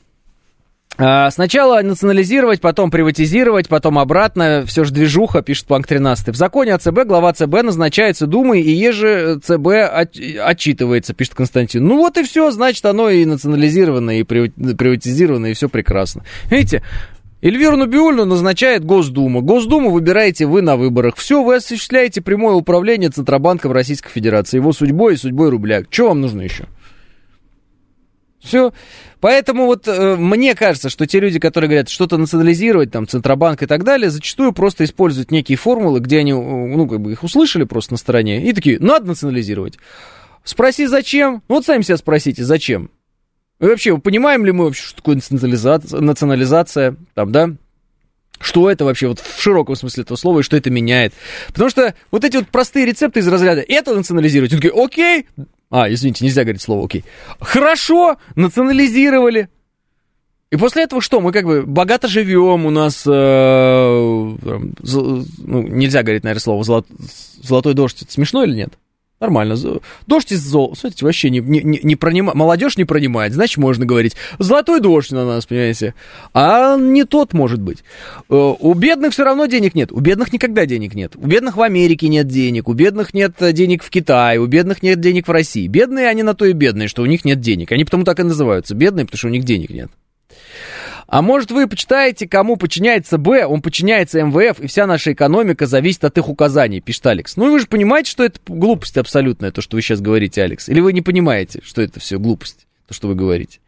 А, сначала национализировать, потом приватизировать, потом обратно. Все же движуха, пишет Планк 13. В законе о ЦБ глава ЦБ назначается Думой, и еже ЦБ отчитывается, пишет Константин. Ну вот и все, значит, оно и национализировано, и приватизировано, и все прекрасно. Видите, Эльвиру Набиульну назначает Госдума. Госдуму выбираете вы на выборах. Все, вы осуществляете прямое управление Центробанком Российской Федерации, его судьбой и судьбой рубля. Что вам нужно еще? Все. Поэтому вот э, мне кажется, что те люди, которые говорят что-то национализировать, там, Центробанк и так далее, зачастую просто используют некие формулы, где они, ну, как бы их услышали просто на стороне, и такие, надо национализировать. Спроси, зачем? Ну, вот сами себя спросите, зачем? И вообще, понимаем ли мы вообще, что такое национализация, национализация там, да? Что это вообще вот в широком смысле этого слова и что это меняет? Потому что вот эти вот простые рецепты из разряда это национализировать, он такой, окей, а, извините, нельзя говорить слово окей. Хорошо, национализировали. И после этого что? Мы как бы богато живем, у нас, э, ну, нельзя говорить, наверное, слово золот, золотой дождь. Это смешно или нет? Нормально. Дождь из зол. Смотрите, вообще не, не, не, не пронима... молодежь не пронимает, значит, можно говорить. Золотой дождь на нас, понимаете. А не тот может быть. Э, у бедных все равно денег нет. У бедных никогда денег нет. У бедных в Америке нет денег, у бедных нет денег в Китае, у бедных нет денег в России. Бедные они на то и бедные, что у них нет денег. Они потому так и называются. Бедные, потому что у них денег нет. А может вы почитаете, кому подчиняется Б, он подчиняется МВФ, и вся наша экономика зависит от их указаний, пишет Алекс. Ну вы же понимаете, что это глупость абсолютная, то, что вы сейчас говорите, Алекс? Или вы не понимаете, что это все глупость, то, что вы говорите?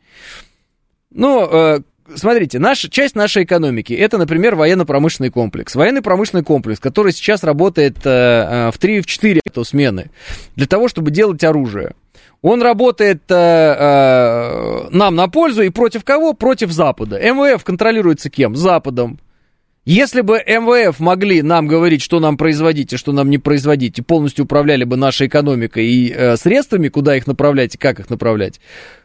Ну, э, смотрите, наша, часть нашей экономики это, например, военно-промышленный комплекс. Военный промышленный комплекс, который сейчас работает э, э в 3-4 смены для того, чтобы делать оружие. Он работает э, э, нам на пользу и против кого? Против Запада. МВФ контролируется кем? Западом. Если бы МВФ могли нам говорить, что нам производить и что нам не производить, и полностью управляли бы нашей экономикой и э, средствами, куда их направлять и как их направлять,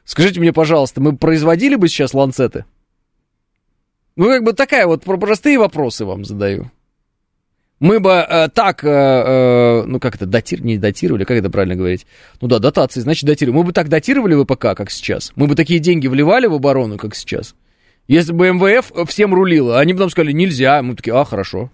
скажите мне, пожалуйста, мы производили бы сейчас ланцеты? Ну, как бы такая вот простые вопросы вам задаю мы бы э, так, э, э, ну как это, датир, не датировали, как это правильно говорить? Ну да, дотации, значит датировали. Мы бы так датировали ВПК, как сейчас. Мы бы такие деньги вливали в оборону, как сейчас. Если бы МВФ всем рулило, они бы нам сказали, нельзя. Мы такие, а, хорошо.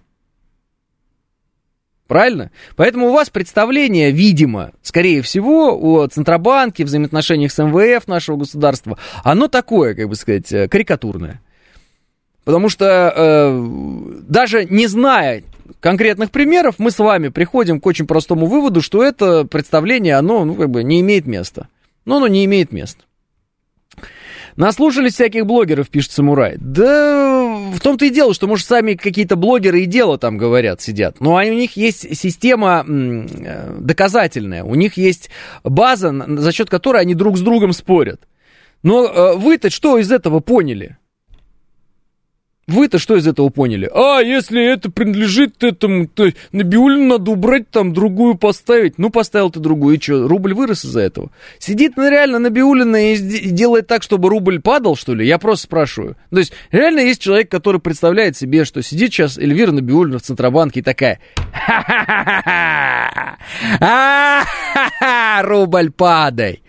Правильно? Поэтому у вас представление, видимо, скорее всего, о Центробанке, взаимоотношениях с МВФ нашего государства, оно такое, как бы сказать, э, карикатурное. Потому что э, даже не зная конкретных примеров, мы с вами приходим к очень простому выводу, что это представление, оно ну, как бы не имеет места. Но оно не имеет места. Наслушались всяких блогеров, пишет Самурай. Да в том-то и дело, что, может, сами какие-то блогеры и дело там говорят, сидят. Но у них есть система э, доказательная. У них есть база, за счет которой они друг с другом спорят. Но э, вы-то что из этого поняли? Вы-то что из этого поняли? А, если это принадлежит этому, то Набиулину надо убрать, там, другую поставить. Ну, поставил ты другую, и что, рубль вырос из-за этого? Сидит ну, реально Набиулина и делает так, чтобы рубль падал, что ли? Я просто спрашиваю. То есть, реально есть человек, который представляет себе, что сидит сейчас Эльвира Набиулина в Центробанке и такая... Рубль падай!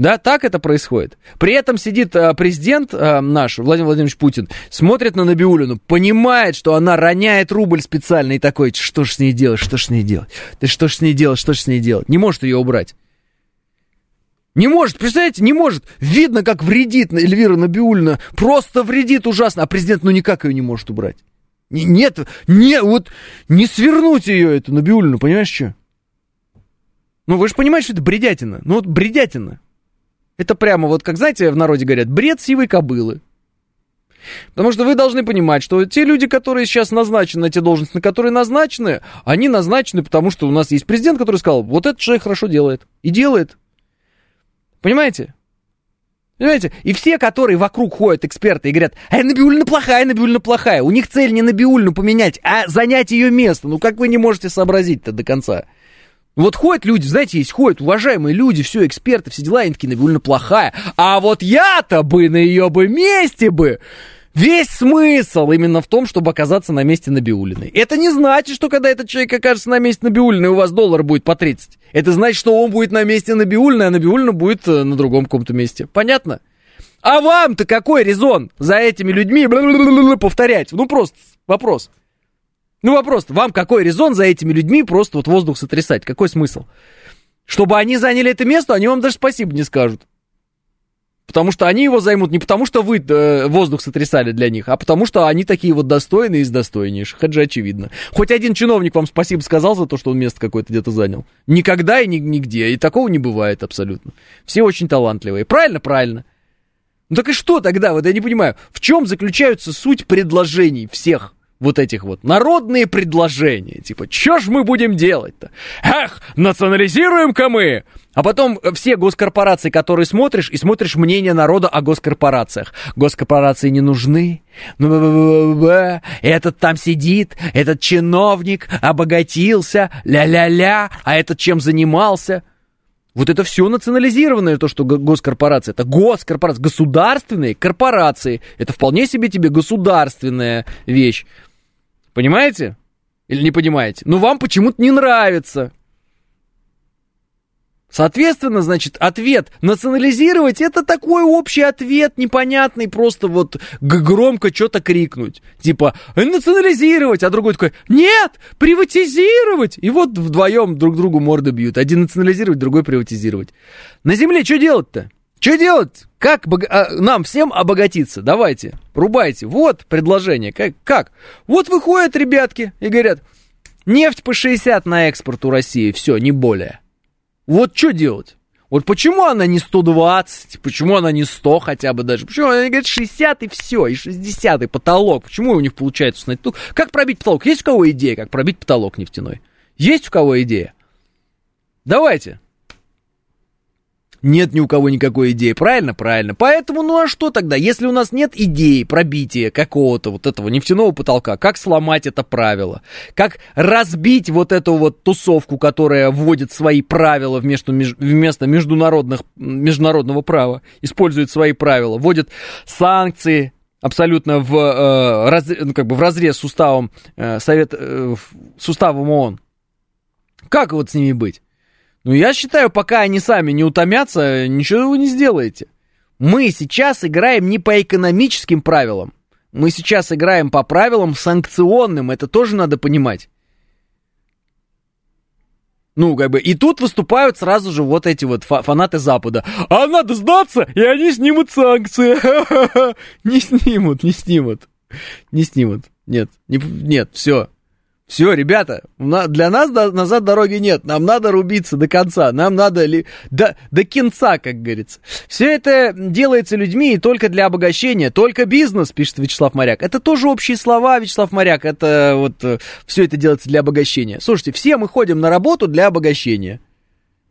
Да, так это происходит. При этом сидит э, президент э, наш, Владимир Владимирович Путин, смотрит на Набиулину, понимает, что она роняет рубль специально и такой, что ж с ней делать, что ж с ней делать? Ты что ж с ней делать, что ж с ней делать? Не может ее убрать. Не может, представляете, не может. Видно, как вредит Эльвира Набиулина. Просто вредит ужасно. А президент ну никак ее не может убрать. Нет, не, вот не свернуть ее, эту Набиулину, понимаешь, что? Ну, вы же понимаете, что это бредятина. Ну, вот бредятина. Это прямо вот, как знаете, в народе говорят, бред сивой кобылы. Потому что вы должны понимать, что те люди, которые сейчас назначены на те должности, на которые назначены, они назначены, потому что у нас есть президент, который сказал, вот этот человек хорошо делает. И делает. Понимаете? Понимаете? И все, которые вокруг ходят, эксперты, и говорят, а Набиулина плохая, Набиулина плохая. У них цель не Набиулину поменять, а занять ее место. Ну как вы не можете сообразить-то до конца? Вот ходят люди, знаете, есть ходят уважаемые люди, все, эксперты, все дела, они такие, довольно плохая. А вот я-то бы на ее бы месте бы... Весь смысл именно в том, чтобы оказаться на месте Набиулиной. Это не значит, что когда этот человек окажется на месте Набиулиной, у вас доллар будет по 30. Это значит, что он будет на месте Набиулиной, а Набиулина будет э, на другом каком-то месте. Понятно? А вам-то какой резон за этими людьми повторять? Ну просто вопрос. Ну вопрос, вам какой резон за этими людьми просто вот воздух сотрясать? Какой смысл? Чтобы они заняли это место, они вам даже спасибо не скажут. Потому что они его займут не потому, что вы э, воздух сотрясали для них, а потому что они такие вот достойные из достойнейших. Это же очевидно. Хоть один чиновник вам спасибо сказал за то, что он место какое-то где-то занял. Никогда и ни, нигде. И такого не бывает абсолютно. Все очень талантливые. Правильно? Правильно. Ну так и что тогда? Вот я не понимаю. В чем заключаются суть предложений всех? Вот этих вот народные предложения, типа, что ж мы будем делать-то? Эх, национализируем-ка мы! А потом все госкорпорации, которые смотришь, и смотришь мнение народа о госкорпорациях. Госкорпорации не нужны. Ну, этот там сидит, этот чиновник обогатился, ля-ля-ля, а этот чем занимался? Вот это все национализированное, то, что госкорпорации. Это госкорпорации, государственные корпорации. Это вполне себе тебе государственная вещь. Понимаете? Или не понимаете? Но вам почему-то не нравится. Соответственно, значит, ответ национализировать это такой общий ответ, непонятный, просто вот громко что-то крикнуть. Типа, национализировать, а другой такой, нет, приватизировать. И вот вдвоем друг другу морды бьют. Один национализировать, другой приватизировать. На земле что делать-то? Что делать? Как бог... а, нам всем обогатиться? Давайте, рубайте. Вот предложение. Как? как? Вот выходят ребятки и говорят, нефть по 60 на экспорт у России, все, не более. Вот что делать? Вот почему она не 120, почему она не 100 хотя бы даже? Почему они говорят 60 и все, и 60 и потолок? Почему у них получается установить? Ну, как пробить потолок? Есть у кого идея, как пробить потолок нефтяной? Есть у кого идея? Давайте. Нет ни у кого никакой идеи. Правильно? Правильно. Поэтому, ну а что тогда? Если у нас нет идеи пробития какого-то вот этого нефтяного потолка, как сломать это правило? Как разбить вот эту вот тусовку, которая вводит свои правила вместо, вместо международных, международного права, использует свои правила, вводит санкции, абсолютно в, э, раз, ну, как бы в разрез с уставом, э, совет, э, с уставом ООН. Как вот с ними быть? Ну, я считаю, пока они сами не утомятся, ничего вы не сделаете. Мы сейчас играем не по экономическим правилам. Мы сейчас играем по правилам санкционным. Это тоже надо понимать. Ну, как бы, и тут выступают сразу же вот эти вот фанаты Запада. А надо сдаться, и они снимут санкции. Не снимут, не снимут. Не снимут. Нет, не, нет, все. Все, ребята, для нас назад дороги нет. Нам надо рубиться до конца. Нам надо ли, до, до кинца, как говорится. Все это делается людьми и только для обогащения. Только бизнес, пишет Вячеслав Моряк. Это тоже общие слова, Вячеслав Моряк. Это вот э, все это делается для обогащения. Слушайте, все мы ходим на работу для обогащения.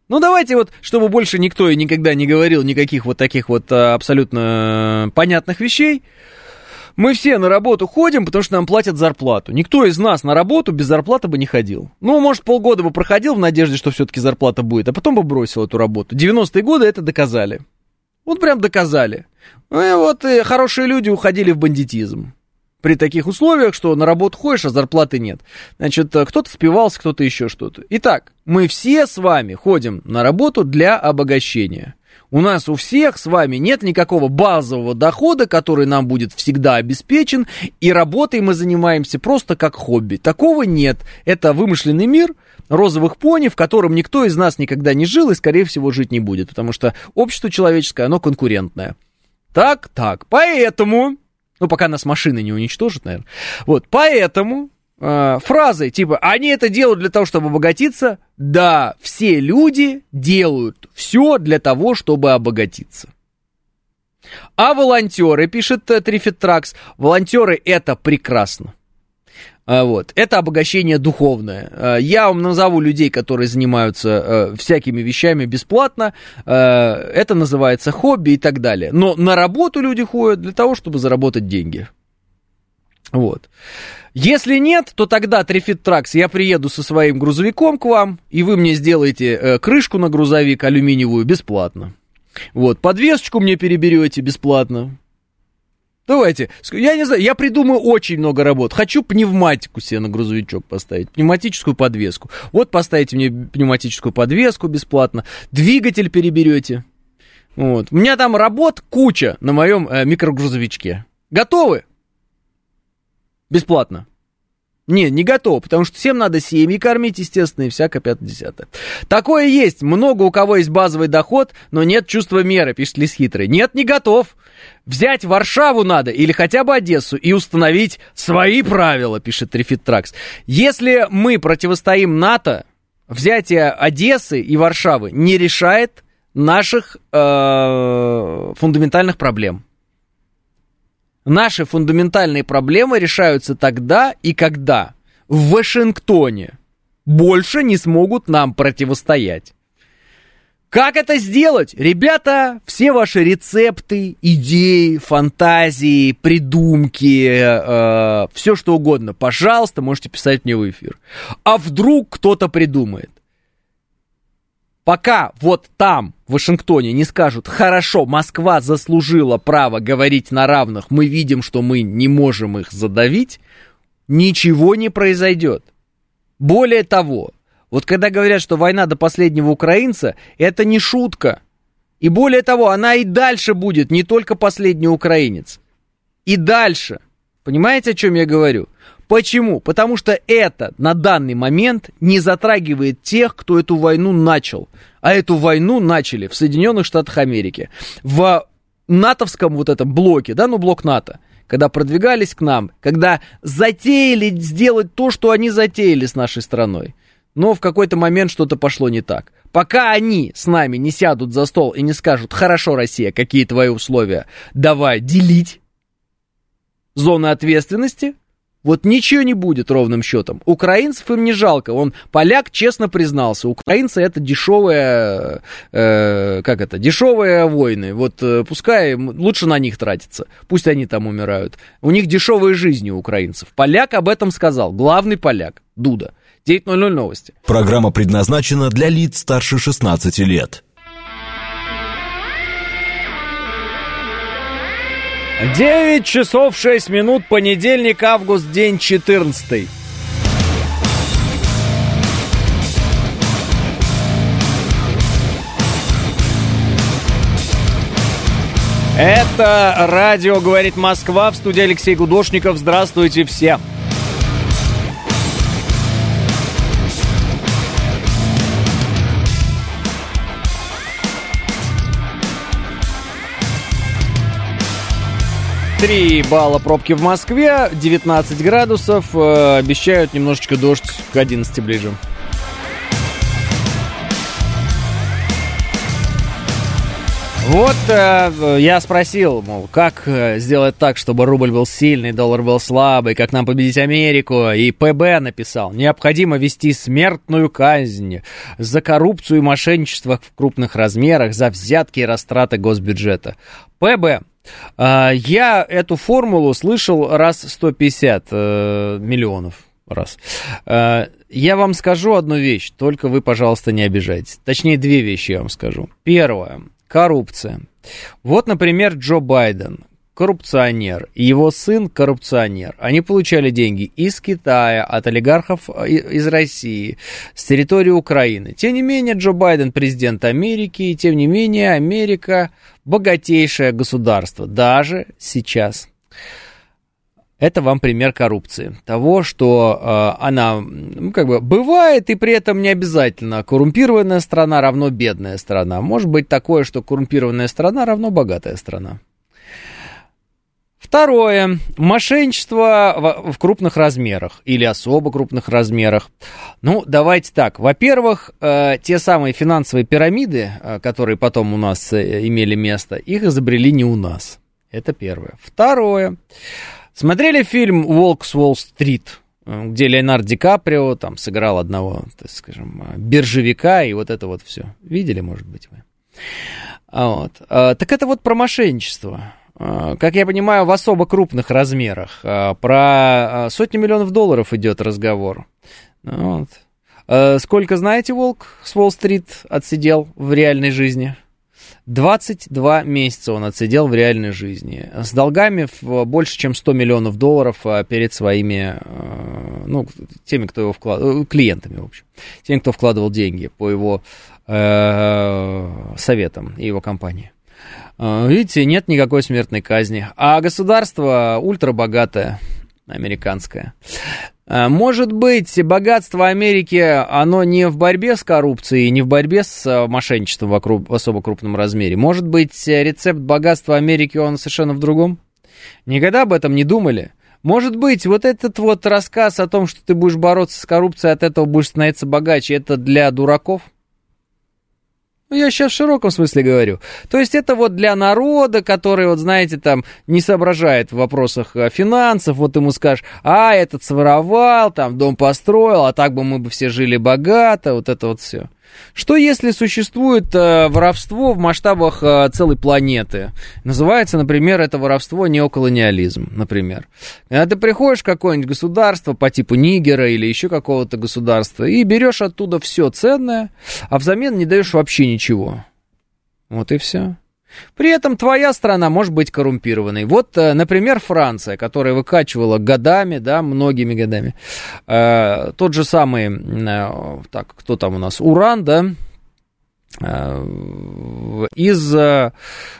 Ну, давайте вот, чтобы больше никто и никогда не говорил никаких вот таких вот э, абсолютно э, понятных вещей. Мы все на работу ходим, потому что нам платят зарплату. Никто из нас на работу без зарплаты бы не ходил. Ну, может, полгода бы проходил в надежде, что все-таки зарплата будет, а потом бы бросил эту работу. 90-е годы это доказали. Вот прям доказали. Ну и вот и хорошие люди уходили в бандитизм. При таких условиях, что на работу ходишь, а зарплаты нет. Значит, кто-то спивался, кто-то еще что-то. Итак, мы все с вами ходим на работу для обогащения. У нас у всех с вами нет никакого базового дохода, который нам будет всегда обеспечен, и работой мы занимаемся просто как хобби. Такого нет. Это вымышленный мир розовых пони, в котором никто из нас никогда не жил и, скорее всего, жить не будет, потому что общество человеческое, оно конкурентное. Так, так, поэтому, ну, пока нас машины не уничтожат, наверное, вот, поэтому э, фразы типа «они это делают для того, чтобы обогатиться», да, все люди делают все для того, чтобы обогатиться. А волонтеры, пишет э, Трифитракс, волонтеры это прекрасно. А, вот. Это обогащение духовное. А, я вам назову людей, которые занимаются э, всякими вещами бесплатно. Э, это называется хобби и так далее. Но на работу люди ходят для того, чтобы заработать деньги. Вот. Если нет, то тогда Трифит Тракс, я приеду со своим грузовиком к вам, и вы мне сделаете э, крышку на грузовик алюминиевую бесплатно. Вот, подвесочку мне переберете бесплатно. Давайте, я не знаю, я придумаю очень много работ. Хочу пневматику себе на грузовичок поставить, пневматическую подвеску. Вот поставите мне пневматическую подвеску бесплатно, двигатель переберете. Вот. У меня там работ куча на моем э, микрогрузовичке. Готовы? Бесплатно. Не, не готов, потому что всем надо семьи кормить, естественно, и всякое пятое-десятое. Такое есть. Много у кого есть базовый доход, но нет чувства меры, пишет Лис Хитрый. Нет, не готов. Взять Варшаву надо или хотя бы Одессу и установить свои правила, пишет Трифит Тракс. Если мы противостоим НАТО, взятие Одессы и Варшавы не решает наших э, фундаментальных проблем. Наши фундаментальные проблемы решаются тогда и когда в Вашингтоне больше не смогут нам противостоять. Как это сделать? Ребята, все ваши рецепты, идеи, фантазии, придумки, э, все что угодно, пожалуйста, можете писать мне в эфир. А вдруг кто-то придумает? Пока вот там, в Вашингтоне, не скажут, хорошо, Москва заслужила право говорить на равных, мы видим, что мы не можем их задавить, ничего не произойдет. Более того, вот когда говорят, что война до последнего украинца, это не шутка. И более того, она и дальше будет, не только последний украинец. И дальше. Понимаете, о чем я говорю? Почему? Потому что это на данный момент не затрагивает тех, кто эту войну начал. А эту войну начали в Соединенных Штатах Америки. В натовском вот этом блоке, да, ну блок НАТО, когда продвигались к нам, когда затеяли сделать то, что они затеяли с нашей страной. Но в какой-то момент что-то пошло не так. Пока они с нами не сядут за стол и не скажут, хорошо, Россия, какие твои условия, давай делить зоны ответственности, вот ничего не будет ровным счетом. Украинцев им не жалко. Он поляк честно признался. Украинцы это дешевые, э, как это, дешевые войны. Вот э, пускай лучше на них тратиться. Пусть они там умирают. У них дешевые жизни у украинцев. Поляк об этом сказал. Главный поляк. Дуда. 9.00 новости. Программа предназначена для лиц старше 16 лет. 9 часов 6 минут, понедельник, август, день 14. Это радио «Говорит Москва» в студии Алексей Гудошников. Здравствуйте все. 3 балла пробки в Москве, 19 градусов, э, обещают немножечко дождь к 11 ближе. Вот э, я спросил, мол, как э, сделать так, чтобы рубль был сильный, доллар был слабый, как нам победить Америку, и ПБ написал, необходимо вести смертную казнь за коррупцию и мошенничество в крупных размерах, за взятки и растраты госбюджета. ПБ, э, я эту формулу слышал раз 150 э, миллионов раз. Э, я вам скажу одну вещь, только вы, пожалуйста, не обижайтесь. Точнее, две вещи я вам скажу. Первое. Коррупция. Вот, например, Джо Байден, коррупционер, его сын коррупционер. Они получали деньги из Китая, от олигархов э, из России, с территории Украины. Тем не менее, Джо Байден президент Америки, и тем не менее, Америка богатейшее государство, даже сейчас. Это вам пример коррупции. Того, что э, она, ну, как бы, бывает, и при этом не обязательно. Коррумпированная страна равно бедная страна. Может быть такое, что коррумпированная страна равно богатая страна. Второе. Мошенничество в, в крупных размерах или особо крупных размерах. Ну, давайте так. Во-первых, э, те самые финансовые пирамиды, э, которые потом у нас э, имели место, их изобрели не у нас. Это первое. Второе. Смотрели фильм «Волк с Уолл-стрит», где Леонард Ди Каприо там сыграл одного, так скажем, биржевика и вот это вот все. Видели, может быть, вы? А вот. А, так это вот про мошенничество. А, как я понимаю, в особо крупных размерах. А, про сотни миллионов долларов идет разговор. Вот. Сколько, знаете, Волк с Уолл-стрит отсидел в реальной жизни? 22 месяца он отсидел в реальной жизни. С долгами в больше, чем 100 миллионов долларов а, перед своими, ну, теми, кто его вкладывал, э, клиентами, в общем. Теми, кто вкладывал деньги по его э, советам и его компании. Э, видите, нет никакой смертной казни. А государство ультрабогатое, американское. Э, может быть, богатство Америки, оно не в борьбе с коррупцией, не в борьбе с э, мошенничеством в особо крупном размере. Может быть, рецепт богатства Америки, он совершенно в другом? Никогда об этом не думали? Может быть, вот этот вот рассказ о том, что ты будешь бороться с коррупцией, от этого будешь становиться богаче, это для дураков? Ну, я сейчас в широком смысле говорю. То есть это вот для народа, который, вот знаете, там не соображает в вопросах э, финансов, вот ему скажешь, а, этот своровал, там дом построил, а так бы мы бы все жили богато, вот это вот все. Что если существует э, воровство в масштабах э, целой планеты? Называется, например, это воровство неоколониализм, например. Когда ты приходишь в какое-нибудь государство по типу Нигера или еще какого-то государства и берешь оттуда все ценное, а взамен не даешь вообще ничего. Вот и все. При этом твоя страна может быть коррумпированной. Вот, э, например, Франция, которая выкачивала годами, да, многими годами, э, тот же самый, э, так, кто там у нас, Уран, да, э, из э,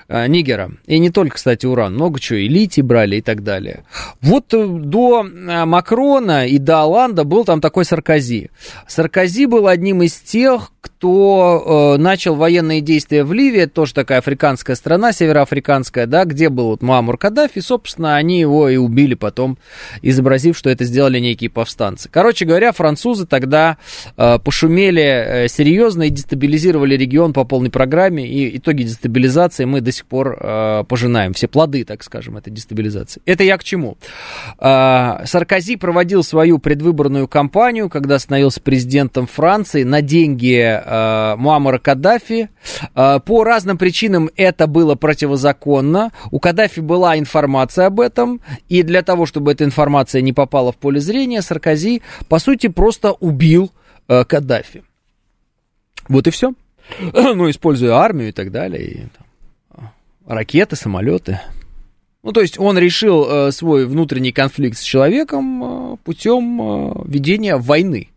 Нигера. И не только, кстати, уран, много чего, и литий брали и так далее. Вот до Макрона и до Оланда был там такой Саркози. Саркози был одним из тех, кто э, начал военные действия в Ливии, тоже такая африканская страна, североафриканская, да, где был вот Муаммар Каддафи, собственно, они его и убили потом, изобразив, что это сделали некие повстанцы. Короче говоря, французы тогда э, пошумели э, серьезно и дестабилизировали регион по полной программе, и итоги дестабилизации мы до сих пор э, пожинаем, все плоды, так скажем, этой дестабилизации. Это я к чему? Э, Саркози проводил свою предвыборную кампанию, когда становился президентом Франции на деньги э, Муаммара Каддафи. Э, по разным причинам это было противозаконно. У Каддафи была информация об этом, и для того, чтобы эта информация не попала в поле зрения, Саркози, по сути, просто убил э, Каддафи. Вот и все. Ну, используя армию и так далее, и, там, ракеты, самолеты. Ну, то есть он решил э, свой внутренний конфликт с человеком э, путем э, ведения войны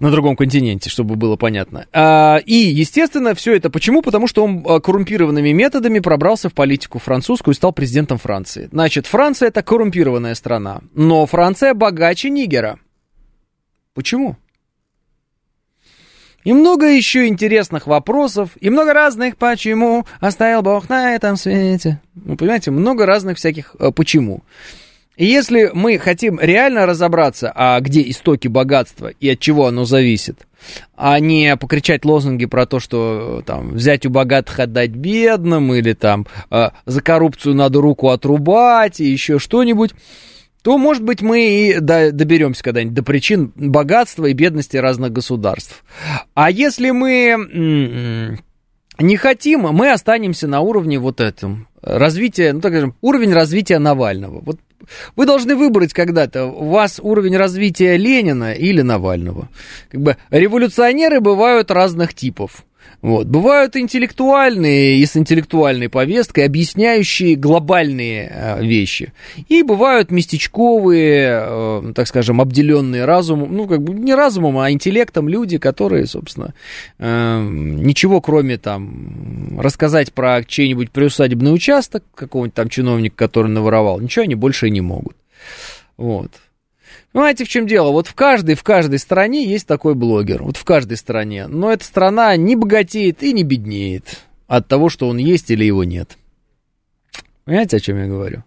на другом континенте, чтобы было понятно. А, и, естественно, все это почему? Потому что он а, коррумпированными методами пробрался в политику французскую и стал президентом Франции. Значит, Франция это коррумпированная страна, но Франция богаче Нигера. Почему? И много еще интересных вопросов, и много разных «почему оставил Бог на этом свете». Вы понимаете, много разных всяких э, «почему». И если мы хотим реально разобраться, а где истоки богатства и от чего оно зависит, а не покричать лозунги про то, что там взять у богатых отдать бедным, или там э, за коррупцию надо руку отрубать, и еще что-нибудь, то, может быть, мы и до, доберемся когда-нибудь до причин богатства и бедности разных государств. А если мы не хотим, мы останемся на уровне вот этом развития, ну так скажем, уровень развития Навального. Вот вы должны выбрать когда-то, у вас уровень развития Ленина или Навального. Как бы революционеры бывают разных типов. Вот. Бывают интеллектуальные и с интеллектуальной повесткой, объясняющие глобальные э, вещи. И бывают местечковые, э, так скажем, обделенные разумом, ну, как бы не разумом, а интеллектом люди, которые, собственно, э, ничего кроме там рассказать про чей-нибудь приусадебный участок какого-нибудь там чиновника, который наворовал, ничего они больше не могут. Вот. Понимаете, в чем дело? Вот в каждой, в каждой стране есть такой блогер. Вот в каждой стране. Но эта страна не богатеет и не беднеет от того, что он есть или его нет. Понимаете, о чем я говорю?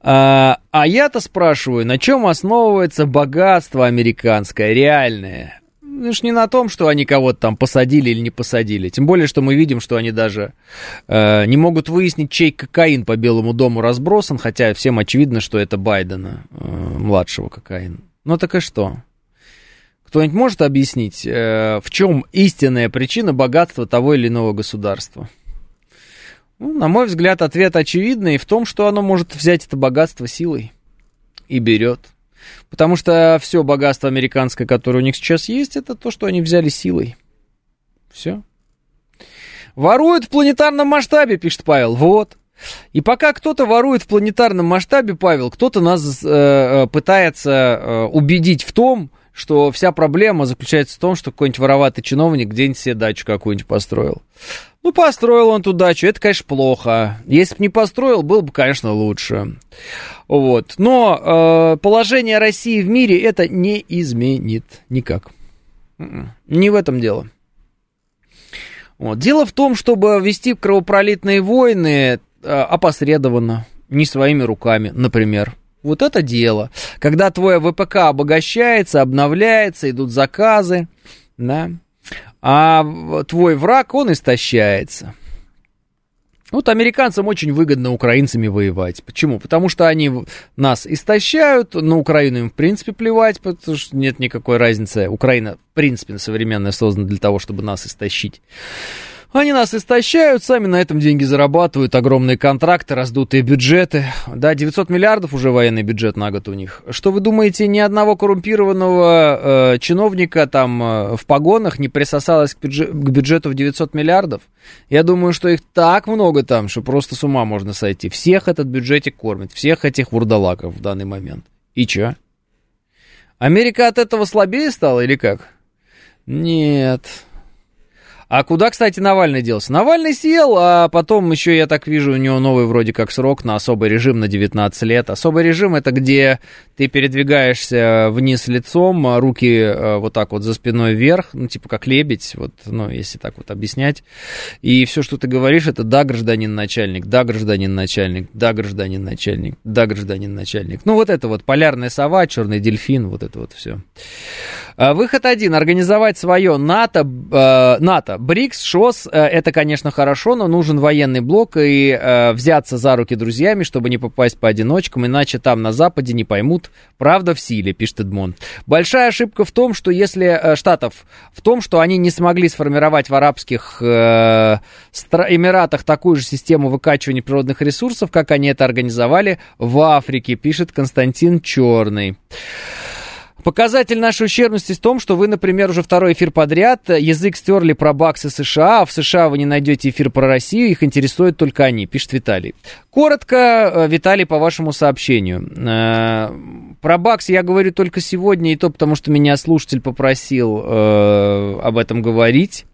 А, а я-то спрашиваю, на чем основывается богатство американское, реальное? Ну, ж не на том, что они кого-то там посадили или не посадили. Тем более, что мы видим, что они даже э, не могут выяснить, чей кокаин по Белому дому разбросан, хотя всем очевидно, что это Байдена, э, младшего кокаин. Ну так и что? Кто-нибудь может объяснить, э, в чем истинная причина богатства того или иного государства? Ну, на мой взгляд, ответ очевидный в том, что оно может взять это богатство силой и берет. Потому что все богатство американское, которое у них сейчас есть, это то, что они взяли силой. Все. Воруют в планетарном масштабе, пишет Павел. Вот. И пока кто-то ворует в планетарном масштабе, Павел, кто-то нас э, э пытается э, убедить в том, что вся проблема заключается в том, что какой-нибудь вороватый чиновник где-нибудь себе дачу какую-нибудь построил. Ну, построил он ту дачу, это, конечно, плохо. Если бы не построил, было бы, конечно, лучше. Вот. Но э, положение России в мире это не изменит никак. М-м. Не в этом дело. Вот. Дело в том, чтобы вести кровопролитные войны э, опосредованно, не своими руками, например. Вот это дело. Когда твой ВПК обогащается, обновляется, идут заказы, да, а твой враг, он истощается. Вот американцам очень выгодно украинцами воевать. Почему? Потому что они нас истощают, на Украину им в принципе плевать, потому что нет никакой разницы. Украина в принципе современная создана для того, чтобы нас истощить. Они нас истощают, сами на этом деньги зарабатывают, огромные контракты, раздутые бюджеты. Да, 900 миллиардов уже военный бюджет на год у них. Что вы думаете, ни одного коррумпированного э, чиновника там э, в погонах не присосалось к, бюджет, к бюджету в 900 миллиардов? Я думаю, что их так много там, что просто с ума можно сойти. Всех этот бюджетик кормит, всех этих вурдалаков в данный момент. И чё? Америка от этого слабее стала или как? Нет, а куда, кстати, Навальный делся? Навальный сел, а потом еще, я так вижу, у него новый вроде как срок на особый режим на 19 лет. Особый режим это где ты передвигаешься вниз лицом, а руки э, вот так вот за спиной вверх, ну типа как лебедь, вот, ну если так вот объяснять. И все, что ты говоришь, это да, гражданин начальник, да, гражданин начальник, да, гражданин начальник, да, гражданин начальник. Ну вот это вот полярная сова, черный дельфин, вот это вот все. А, выход один. Организовать свое НАТО, э, НАТО БРИКС, ШОС, э, это, конечно, хорошо, но нужен военный блок и э, взяться за руки друзьями, чтобы не попасть по одиночкам, иначе там на Западе не поймут, правда в силе, пишет Эдмон. Большая ошибка в том, что если э, Штатов, в том, что они не смогли сформировать в арабских э, Эмиратах такую же систему выкачивания природных ресурсов, как они это организовали в Африке, пишет Константин Черный. Показатель нашей ущербности в том, что вы, например, уже второй эфир подряд э, язык стерли про баксы США, а в США вы не найдете эфир про Россию, их интересуют только они, пишет Виталий. Коротко, э, Виталий, по вашему сообщению. Э, про бакс я говорю только сегодня, и то потому, что меня слушатель попросил об этом говорить.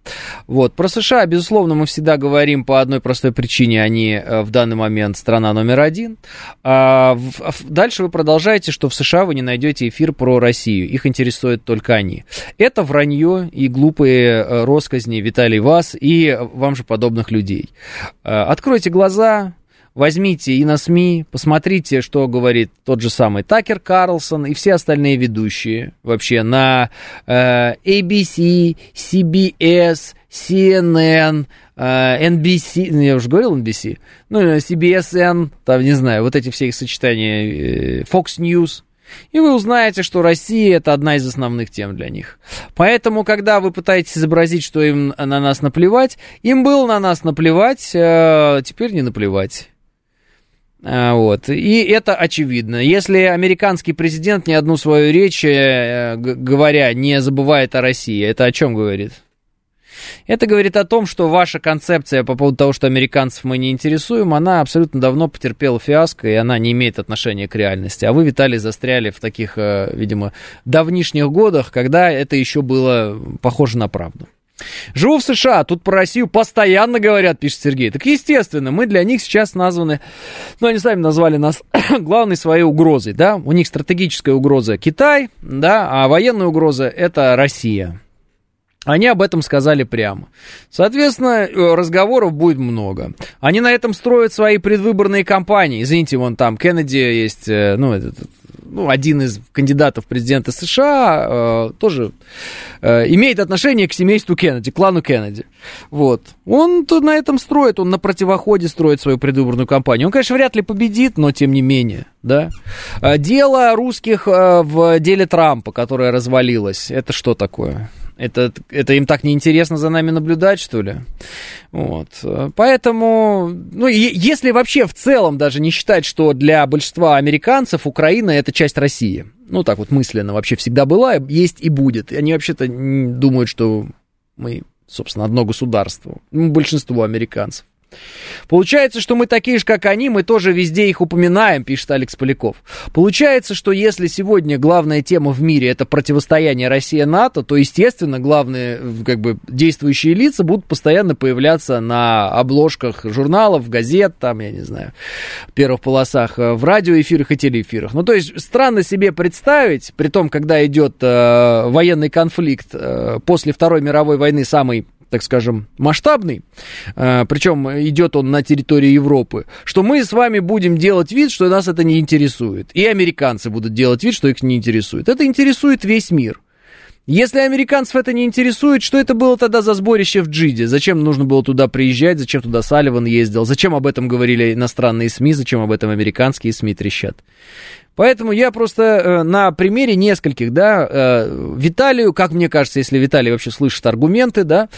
Вот. Про США, безусловно, мы всегда говорим по одной простой причине. Они в данный момент страна номер один. А, а дальше вы продолжаете, что в США вы не найдете эфир про Россию. Их интересуют только они. Это вранье и глупые э, росказни Виталий Вас и вам же подобных людей. Э, откройте глаза, возьмите и на СМИ, посмотрите, что говорит тот же самый Такер Карлсон и все остальные ведущие вообще на э, ABC, CBS, CNN, NBC, ну, я уже говорил NBC, ну, CBSN, там, не знаю, вот эти все их сочетания, Fox News, и вы узнаете, что Россия это одна из основных тем для них. Поэтому, когда вы пытаетесь изобразить, что им на нас наплевать, им было на нас наплевать, э, теперь не наплевать. А, вот. И это очевидно. Если американский президент ни одну свою речь, э, говоря, не забывает о России, это о чем говорит? Это говорит о том, что ваша концепция по поводу того, что американцев мы не интересуем, она абсолютно давно потерпела фиаско, и она не имеет отношения к реальности. А вы, Виталий, застряли в таких, э, видимо, давнишних годах, когда это еще было похоже на правду. Живу в США, тут про Россию постоянно говорят, пишет Сергей. Так естественно, мы для них сейчас названы, ну они сами назвали нас главной своей угрозой, да, у них стратегическая угроза Китай, да, а военная угроза это Россия. Они об этом сказали прямо. Соответственно, э, разговоров будет много. Они на этом строят свои предвыборные кампании. Извините, вон там Кеннеди есть, э, ну, этот, ну, один из кандидатов в президенты США, э, тоже э, имеет отношение к семейству Кеннеди, клану Кеннеди. Вот. Он тут на этом строит, он на противоходе строит свою предвыборную кампанию. Он, конечно, вряд ли победит, но тем не менее, да. Дело русских в деле Трампа, которое развалилось, это что такое? Это, это им так неинтересно за нами наблюдать, что ли? Вот. Поэтому, ну, и, если вообще в целом даже не считать, что для большинства американцев Украина это часть России. Ну, так вот мысленно вообще всегда была, есть и будет. Они вообще-то думают, что мы, собственно, одно государство. Ну, большинство американцев. Получается, что мы такие же, как они, мы тоже везде их упоминаем, пишет Алекс Поляков. Получается, что если сегодня главная тема в мире это противостояние Россия-НАТО, то, естественно, главные как бы, действующие лица будут постоянно появляться на обложках журналов, газет, там, я не знаю, первых полосах, э, в радиоэфирах и телеэфирах. Ну, то есть, странно себе представить, при том, когда идет э, военный конфликт э, после Второй мировой войны, самый так скажем, масштабный, э, причем идет он на территории Европы, что мы с вами будем делать вид, что нас это не интересует. И американцы будут делать вид, что их не интересует. Это интересует весь мир. Если американцев это не интересует, что это было тогда за сборище в Джиде? Зачем нужно было туда приезжать? Зачем туда Салливан ездил? Зачем об этом говорили иностранные СМИ? Зачем об этом американские СМИ трещат? Поэтому я просто э, на примере нескольких, да, э, Виталию, как мне кажется, если Виталий вообще слышит аргументы, да,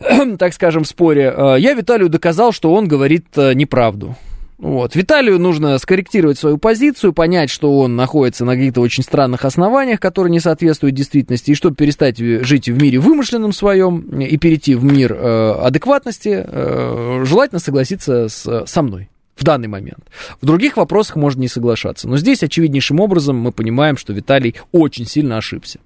так скажем, в споре, э, я Виталию доказал, что он говорит неправду. Вот. Виталию нужно скорректировать свою позицию, понять, что он находится на каких-то очень странных основаниях, которые не соответствуют действительности, и чтобы перестать жить в мире вымышленном своем и перейти в мир э, адекватности, э, желательно согласиться с, со мной в данный момент. В других вопросах можно не соглашаться. Но здесь очевиднейшим образом мы понимаем, что Виталий очень сильно ошибся.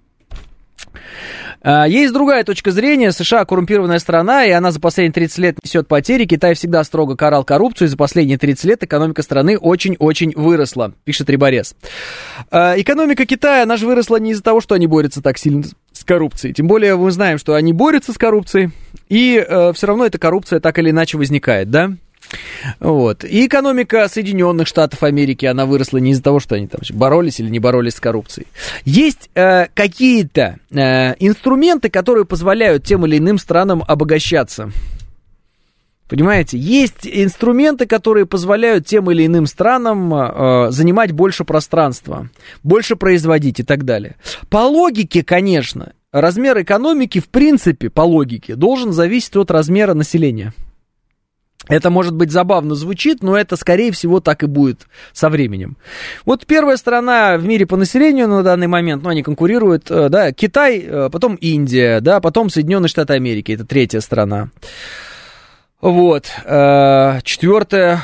А, есть другая точка зрения. США коррумпированная страна, и она за последние 30 лет несет потери. Китай всегда строго карал коррупцию, и за последние 30 лет экономика страны очень-очень выросла, пишет Риборез. А, экономика Китая, она же выросла не из-за того, что они борются так сильно с коррупцией. Тем более мы знаем, что они борются с коррупцией, и э, все равно эта коррупция так или иначе возникает, да? Вот. И экономика Соединенных Штатов Америки, она выросла не из-за того, что они там боролись или не боролись с коррупцией. Есть э, какие-то э, инструменты, которые позволяют тем или иным странам обогащаться. Понимаете, есть инструменты, которые позволяют тем или иным странам э, занимать больше пространства, больше производить и так далее. По логике, конечно, размер экономики, в принципе, по логике, должен зависеть от размера населения. Это, может быть, забавно звучит, но это, скорее всего, так и будет со временем. Вот первая страна в мире по населению на данный момент, ну, они конкурируют, э, да, Китай, э, потом Индия, да, потом Соединенные Штаты Америки, это третья страна. Вот. Э, четвертая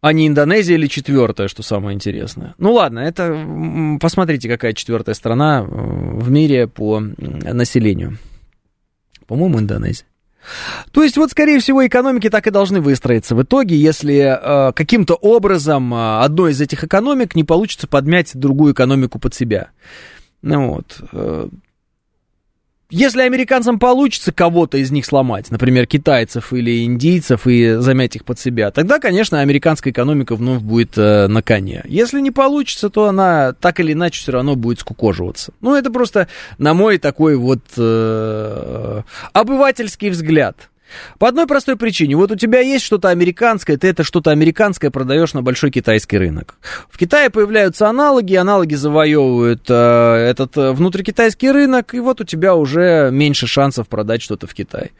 А не Индонезия или четвертая, что самое интересное. Ну ладно, это посмотрите, какая четвертая страна в мире по населению. По-моему, Индонезия. То есть вот, скорее всего, экономики так и должны выстроиться. В итоге, если э, каким-то образом э, одной из этих экономик не получится подмять другую экономику под себя. Ну вот. Э, если американцам получится кого-то из них сломать, например, китайцев или индийцев, и замять их под себя, тогда, конечно, американская экономика вновь будет э, на коне. Если не получится, то она так или иначе все равно будет скукоживаться. Ну, это просто на мой такой вот э, обывательский взгляд. По одной простой причине. Вот у тебя есть что-то американское, ты это что-то американское продаешь на большой китайский рынок. В Китае появляются аналоги, аналоги завоевывают э, этот э, внутрикитайский рынок, и вот у тебя уже меньше шансов продать что-то в Китай.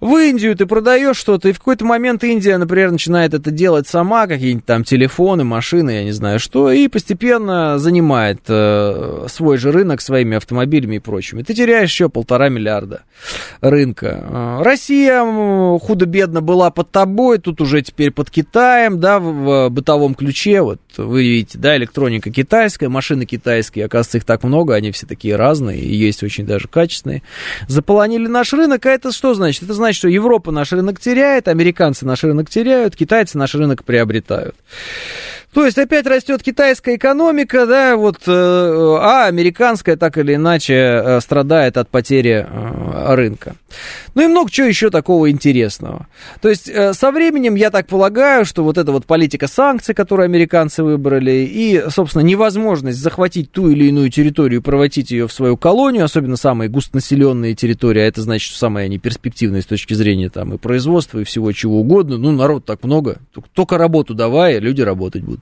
В Индию ты продаешь что-то, и в какой-то момент Индия, например, начинает это делать сама, какие-нибудь там телефоны, машины, я не знаю что, и постепенно занимает э, свой же рынок своими автомобилями и прочими. Ты теряешь еще полтора миллиарда рынка. Э, Россия Россия худо-бедно была под тобой, тут уже теперь под Китаем, да, в, в бытовом ключе, вот вы видите, да, электроника китайская, машины китайские, оказывается, их так много, они все такие разные, и есть очень даже качественные. Заполонили наш рынок, а это что значит? Это значит, что Европа наш рынок теряет, американцы наш рынок теряют, китайцы наш рынок приобретают. То есть опять растет китайская экономика, да, вот, э, а американская так или иначе э, страдает от потери э, рынка. Ну и много чего еще такого интересного. То есть со временем, я так полагаю, что вот эта вот политика санкций, которую американцы выбрали, и, собственно, невозможность захватить ту или иную территорию и проводить ее в свою колонию, особенно самые густонаселенные территории, а это значит, что самые они перспективные с точки зрения там и производства, и всего чего угодно. Ну, народ так много, только работу давай, люди работать будут.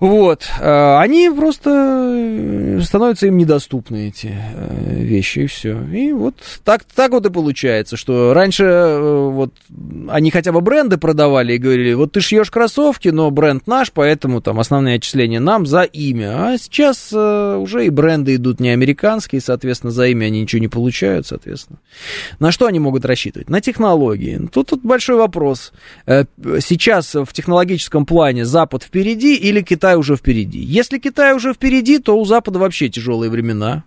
Вот, э, они просто э, становятся им недоступны, эти э, вещи, и все. И вот так, так вот и получается, что раньше вот они хотя бы бренды продавали и говорили, вот ты шьешь кроссовки, но бренд наш, поэтому там основные отчисления нам за имя. А сейчас уже и бренды идут не американские, соответственно, за имя они ничего не получают, соответственно. На что они могут рассчитывать? На технологии. Тут, тут большой вопрос. Сейчас в технологическом плане Запад впереди или Китай Китай уже впереди. Если Китай уже впереди, то у Запада вообще тяжелые времена.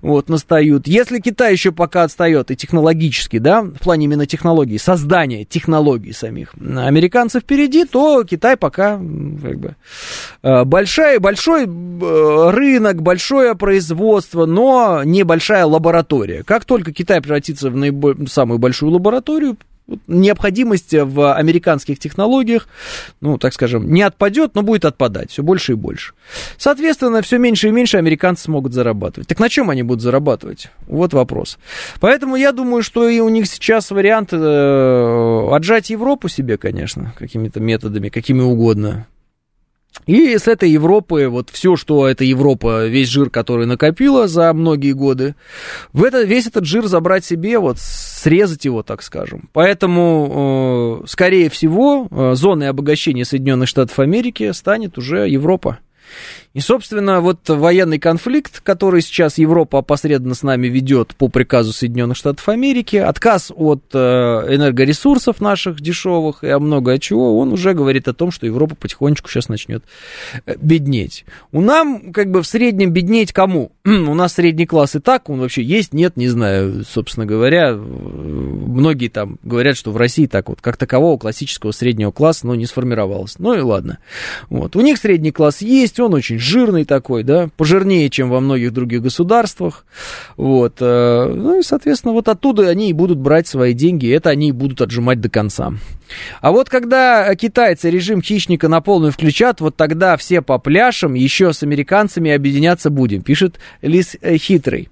Вот, настают. Если Китай еще пока отстает и технологически, да, в плане именно технологий, создания технологий самих, американцы впереди, то Китай пока, как бы, э, большая, большой э, рынок, большое производство, но небольшая лаборатория. Как только Китай превратится в наиболь, самую большую лабораторию, необходимость в американских технологиях, ну, так скажем, не отпадет, но будет отпадать все больше и больше. Соответственно, все меньше и меньше американцы смогут зарабатывать. Так на чем они будут зарабатывать? Вот вопрос. Поэтому я думаю, что и у них сейчас вариант э, отжать Европу себе, конечно, какими-то методами, какими угодно. И с этой Европы, вот все, что эта Европа, весь жир, который накопила за многие годы, в это, весь этот жир забрать себе, вот срезать его, так скажем. Поэтому, э, скорее всего, э, зоной обогащения Соединенных Штатов Америки станет уже Европа. И, собственно, вот военный конфликт, который сейчас Европа опосредованно с нами ведет по приказу Соединенных Штатов Америки, отказ от э, энергоресурсов наших дешевых и много чего, он уже говорит о том, что Европа потихонечку сейчас начнет э, беднеть. У нам, как бы, в среднем беднеть кому? У нас средний класс и так, он вообще есть, нет, не знаю, собственно говоря. Многие там говорят, что в России так вот, как такового классического среднего класса, ну, не сформировалось. Ну и ладно. Вот. У них средний класс есть, он очень жирный такой, да, пожирнее, чем во многих других государствах, вот, э, ну и, соответственно, вот оттуда они и будут брать свои деньги, и это они и будут отжимать до конца. А вот когда китайцы режим хищника на полную включат, вот тогда все по пляшам еще с американцами объединяться будем, пишет Лис э, Хитрый.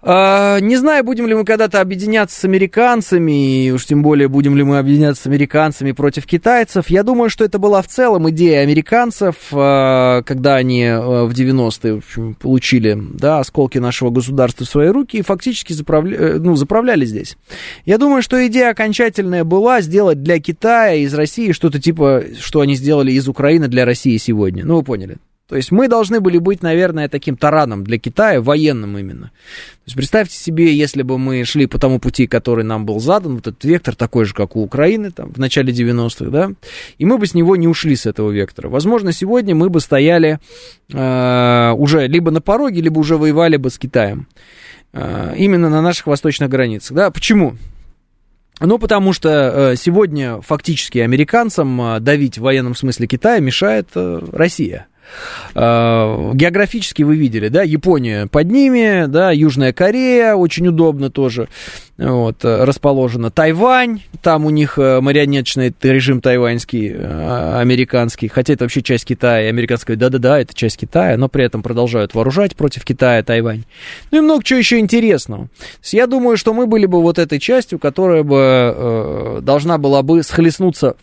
А, не знаю, будем ли мы когда-то объединяться с американцами, и уж тем более будем ли мы объединяться с американцами против китайцев. Я думаю, что это была в целом идея американцев, а, когда они а, в 90-е в получили да, осколки нашего государства в свои руки и фактически заправля... Э, ну, заправляли здесь. Я думаю, что идея окончательная была сделать для Китая из России что-то типа, что они сделали из Украины для России сегодня. Ну, вы поняли. То есть мы должны были быть, наверное, таким тараном для Китая, военным именно. То есть представьте себе, если бы мы шли по тому пути, который нам был задан, вот этот вектор такой же, как у Украины там, в начале 90-х, да, и мы бы с него не ушли, с этого вектора. Возможно, сегодня мы бы стояли э, уже либо на пороге, либо уже воевали бы с Китаем. Э, именно на наших восточных границах. Да? Почему? Ну, потому что э, сегодня фактически американцам э, давить в военном смысле Китая мешает э, Россия. Э, географически вы видели, да, Япония под ними, да, Южная Корея, очень удобно тоже, вот, э, расположена. Тайвань, там у них э, марионеточный режим тайваньский, американский, хотя это вообще часть Китая, американская, да-да-да, это часть Китая, но при этом продолжают вооружать против Китая Тайвань. Ну и много чего еще интересного. я думаю, что мы были бы вот этой частью, которая бы э, должна была бы схлестнуться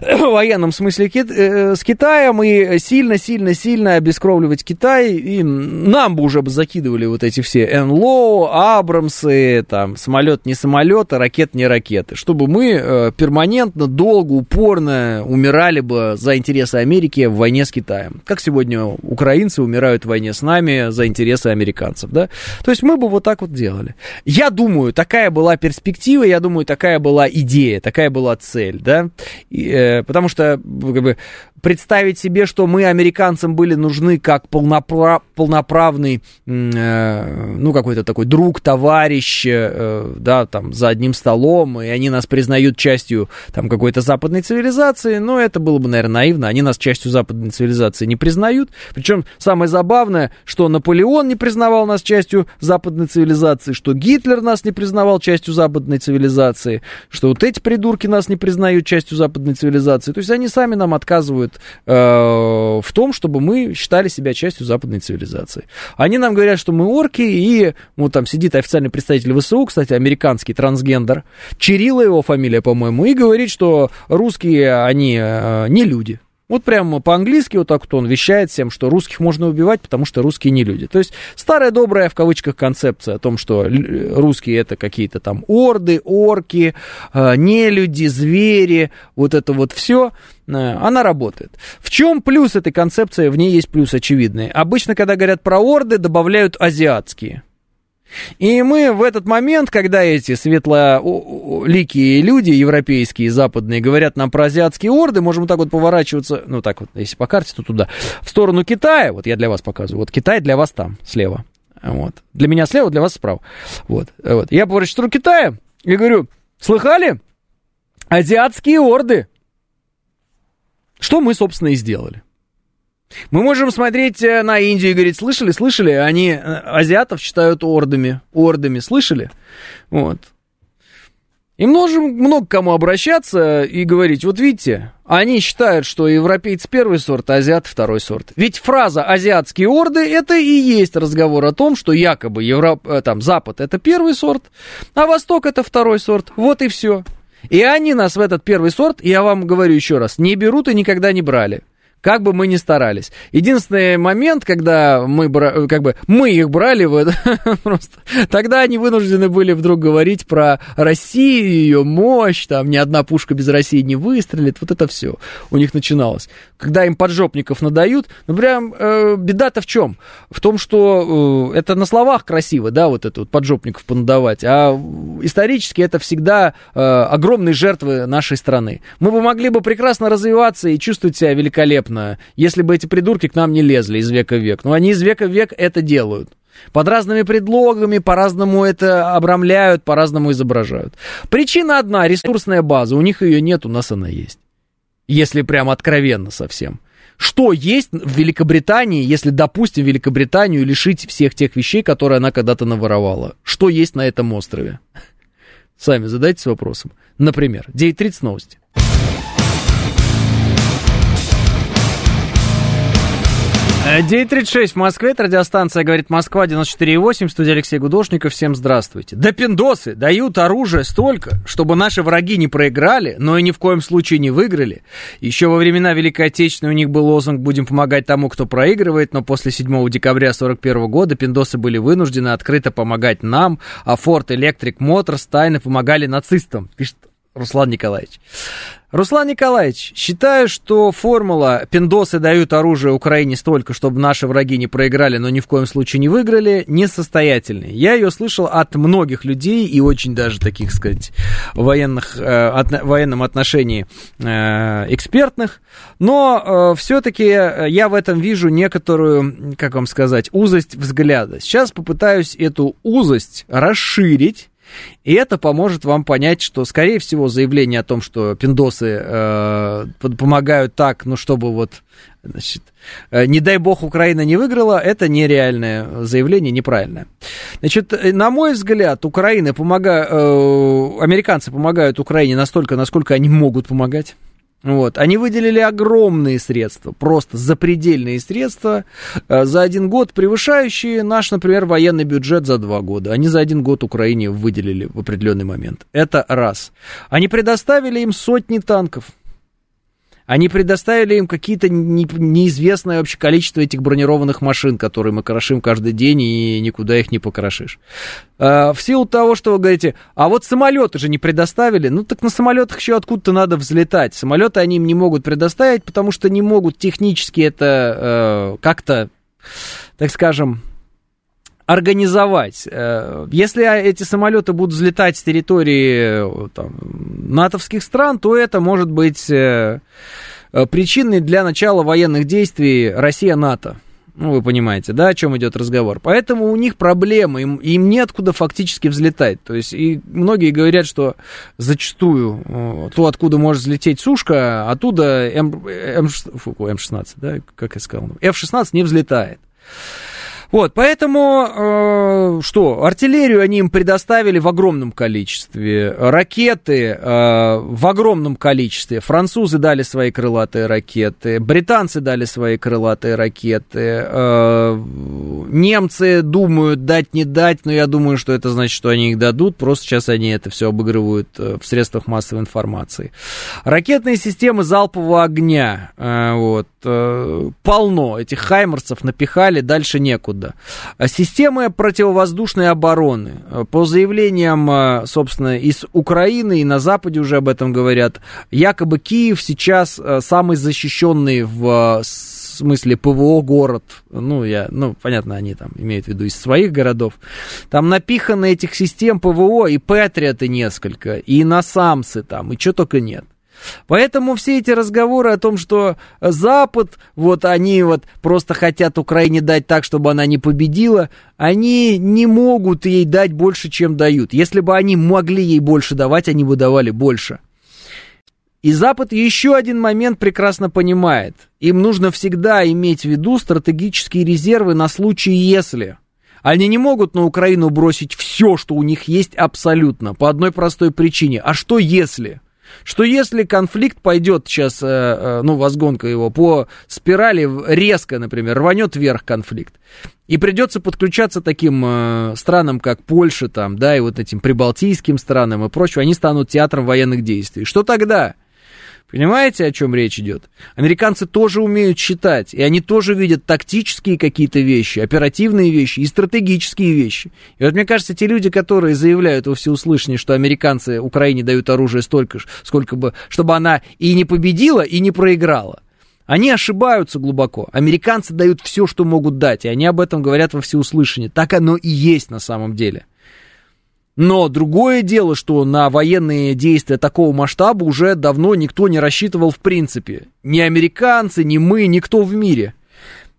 в военном смысле с Китаем и сильно сильно-сильно обескровливать Китай, и нам бы уже бы закидывали вот эти все НЛО, Абрамсы, там, самолет не самолет, а ракет не ракеты, чтобы мы э, перманентно, долго, упорно умирали бы за интересы Америки в войне с Китаем. Как сегодня украинцы умирают в войне с нами за интересы американцев, да? То есть мы бы вот так вот делали. Я думаю, такая была перспектива, я думаю, такая была идея, такая была цель, да? И, э, потому что, как бы, представить себе, что мы американцам были нужны как полнопра- полноправный, э, ну, какой-то такой друг, товарищ, э, да, там, за одним столом, и они нас признают частью, там, какой-то западной цивилизации, но это было бы, наверное, наивно, они нас частью западной цивилизации не признают, причем самое забавное, что Наполеон не признавал нас частью западной цивилизации, что Гитлер нас не признавал частью западной цивилизации, что вот эти придурки нас не признают частью западной цивилизации, то есть они сами нам отказывают э, в том, чтобы мы считали себя частью западной цивилизации. Они нам говорят, что мы орки, и вот там сидит официальный представитель ВСУ, кстати, американский трансгендер, Чирилла его фамилия, по-моему, и говорит, что русские, они э, не люди. Вот прямо по-английски вот так вот он вещает всем, что русских можно убивать, потому что русские не люди. То есть старая добрая в кавычках концепция о том, что русские это какие-то там орды, орки, э, нелюди, звери, вот это вот все, э, она работает. В чем плюс этой концепции? В ней есть плюс очевидный. Обычно, когда говорят про орды, добавляют азиатские. И мы в этот момент, когда эти светлоликие люди, европейские, западные, говорят нам про азиатские орды, можем так вот поворачиваться, ну так вот, если по карте, то туда, в сторону Китая, вот я для вас показываю, вот Китай для вас там, слева, вот. Для меня слева, для вас справа. Вот, вот. Я поворачиваю в сторону Китая и говорю, слыхали? Азиатские орды. Что мы, собственно, и сделали. Мы можем смотреть э, на Индию и говорить, слышали, слышали, они э, азиатов считают ордами, ордами, слышали? Вот. И можем много кому обращаться и говорить, вот видите, они считают, что европейцы первый сорт, а азиаты второй сорт. Ведь фраза «азиатские орды» это и есть разговор о том, что якобы Европ... Э, там, Запад это первый сорт, а Восток это второй сорт. Вот и все. И они нас в этот первый сорт, я вам говорю еще раз, не берут и никогда не брали как бы мы ни старались. Единственный момент, когда мы, как бы, мы их брали, вот, просто, тогда они вынуждены были вдруг говорить про Россию, ее мощь, там, ни одна пушка без России не выстрелит, вот это все у них начиналось. Когда им поджопников надают, ну, прям э, беда-то в чем? В том, что э, это на словах красиво, да, вот это вот поджопников понадавать, а исторически это всегда э, огромные жертвы нашей страны. Мы бы могли бы прекрасно развиваться и чувствовать себя великолепно, понятно, если бы эти придурки к нам не лезли из века в век. Но они из века в век это делают. Под разными предлогами, по-разному это обрамляют, по-разному изображают. Причина одна, ресурсная база. У них ее нет, у нас она есть. Если прям откровенно совсем. Что есть в Великобритании, если, допустим, Великобританию лишить всех тех вещей, которые она когда-то наворовала? Что есть на этом острове? Сами задайтесь вопросом. Например, 9.30 новости. 9.36 в Москве, это радиостанция «Говорит Москва», 94.8, студия Алексей Гудошников, всем здравствуйте. Да пиндосы дают оружие столько, чтобы наши враги не проиграли, но и ни в коем случае не выиграли. Еще во времена Великой Отечественной у них был лозунг «Будем помогать тому, кто проигрывает», но после 7 декабря 41 года пиндосы были вынуждены открыто помогать нам, а Ford Electric Motors тайно помогали нацистам, пишет Руслан Николаевич. Руслан Николаевич, считаю, что формула «пиндосы дают оружие Украине столько, чтобы наши враги не проиграли, но ни в коем случае не выиграли» несостоятельной. Я ее слышал от многих людей и очень даже таких, сказать, военных, э, от, военном отношении э, экспертных, но э, все-таки я в этом вижу некоторую, как вам сказать, узость взгляда. Сейчас попытаюсь эту узость расширить и это поможет вам понять, что, скорее всего, заявление о том, что пиндосы э, помогают так, ну, чтобы вот, значит, э, не дай бог Украина не выиграла, это нереальное заявление, неправильное. Значит, э, на мой взгляд, Украина помогает, э, американцы помогают Украине настолько, насколько они могут помогать. Вот. Они выделили огромные средства, просто запредельные средства э, за один год, превышающие наш, например, военный бюджет за два года. Они за один год Украине выделили в определенный момент. Это раз. Они предоставили им сотни танков. Они предоставили им какие-то не, неизвестное вообще количество этих бронированных машин, которые мы крошим каждый день, и никуда их не покрошишь. А, в силу того, что вы говорите, а вот самолеты же не предоставили, ну так на самолетах еще откуда-то надо взлетать. Самолеты они им не могут предоставить, потому что не могут технически это э, как-то, так скажем, организовать. Э, если эти самолеты будут взлетать с территории там, натовских стран, то это может быть э, причиной для начала военных действий Россия-НАТО. Ну, вы понимаете, да, о чем идет разговор. Поэтому у них проблемы, им, им неоткуда фактически взлетать. То есть, и многие говорят, что зачастую э, то, откуда может взлететь сушка, оттуда М, М, фу, М16, да, как я сказал, F-16 не взлетает. Вот, поэтому, э, что, артиллерию они им предоставили в огромном количестве, ракеты э, в огромном количестве, французы дали свои крылатые ракеты, британцы дали свои крылатые ракеты, э, немцы думают дать, не дать, но я думаю, что это значит, что они их дадут, просто сейчас они это все обыгрывают э, в средствах массовой информации. Ракетные системы залпового огня, э, вот, э, полно, этих хаймерсов напихали, дальше некуда. А системы противовоздушной обороны. По заявлениям, а, собственно, из Украины и на Западе уже об этом говорят, якобы Киев сейчас самый защищенный в смысле ПВО город, ну, я, ну, понятно, они там имеют в виду из своих городов, там напиханы этих систем ПВО и Патриоты несколько, и Насамсы там, и что только нет. Поэтому все эти разговоры о том, что Запад, вот они вот просто хотят Украине дать так, чтобы она не победила, они не могут ей дать больше, чем дают. Если бы они могли ей больше давать, они бы давали больше. И Запад еще один момент прекрасно понимает. Им нужно всегда иметь в виду стратегические резервы на случай если. Они не могут на Украину бросить все, что у них есть абсолютно, по одной простой причине. А что если? Что если конфликт пойдет сейчас, э, э, ну, возгонка его по спирали резко, например, рванет вверх конфликт, и придется подключаться таким э, странам, как Польша, там, да, и вот этим прибалтийским странам и прочее, они станут театром военных действий. Что тогда? Понимаете, о чем речь идет? Американцы тоже умеют считать, и они тоже видят тактические какие-то вещи, оперативные вещи и стратегические вещи. И вот мне кажется, те люди, которые заявляют во всеуслышание, что американцы Украине дают оружие столько, сколько бы, чтобы она и не победила, и не проиграла, они ошибаются глубоко. Американцы дают все, что могут дать, и они об этом говорят во всеуслышание. Так оно и есть на самом деле. Но другое дело, что на военные действия такого масштаба уже давно никто не рассчитывал в принципе. Ни американцы, ни мы, никто в мире.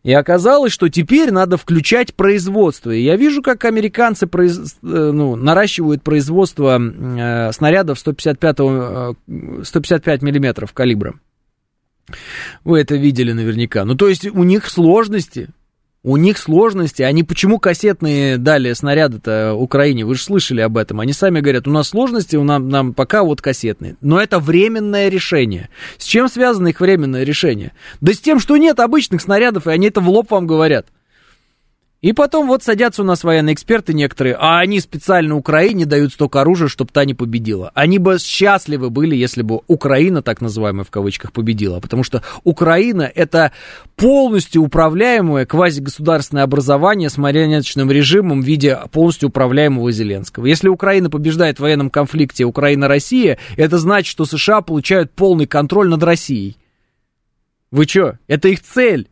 И оказалось, что теперь надо включать производство. И я вижу, как американцы произ... Э, ну, наращивают производство э, снарядов 155, э, 155 миллиметров калибра. Вы это видели наверняка. Ну, то есть у них сложности у них сложности. Они почему кассетные дали снаряды-то Украине? Вы же слышали об этом. Они сами говорят, у нас сложности, у нас, нам пока вот кассетные. Но это временное решение. С чем связано их временное решение? Да с тем, что нет обычных снарядов, и они это в лоб вам говорят. И потом вот садятся у нас военные эксперты некоторые, а они специально Украине дают столько оружия, чтобы та не победила. Они бы счастливы были, если бы Украина, так называемая в кавычках, победила. Потому что Украина это полностью управляемое квазигосударственное образование с марионеточным режимом в виде полностью управляемого Зеленского. Если Украина побеждает в военном конфликте Украина-Россия, это значит, что США получают полный контроль над Россией. Вы что? Это их цель.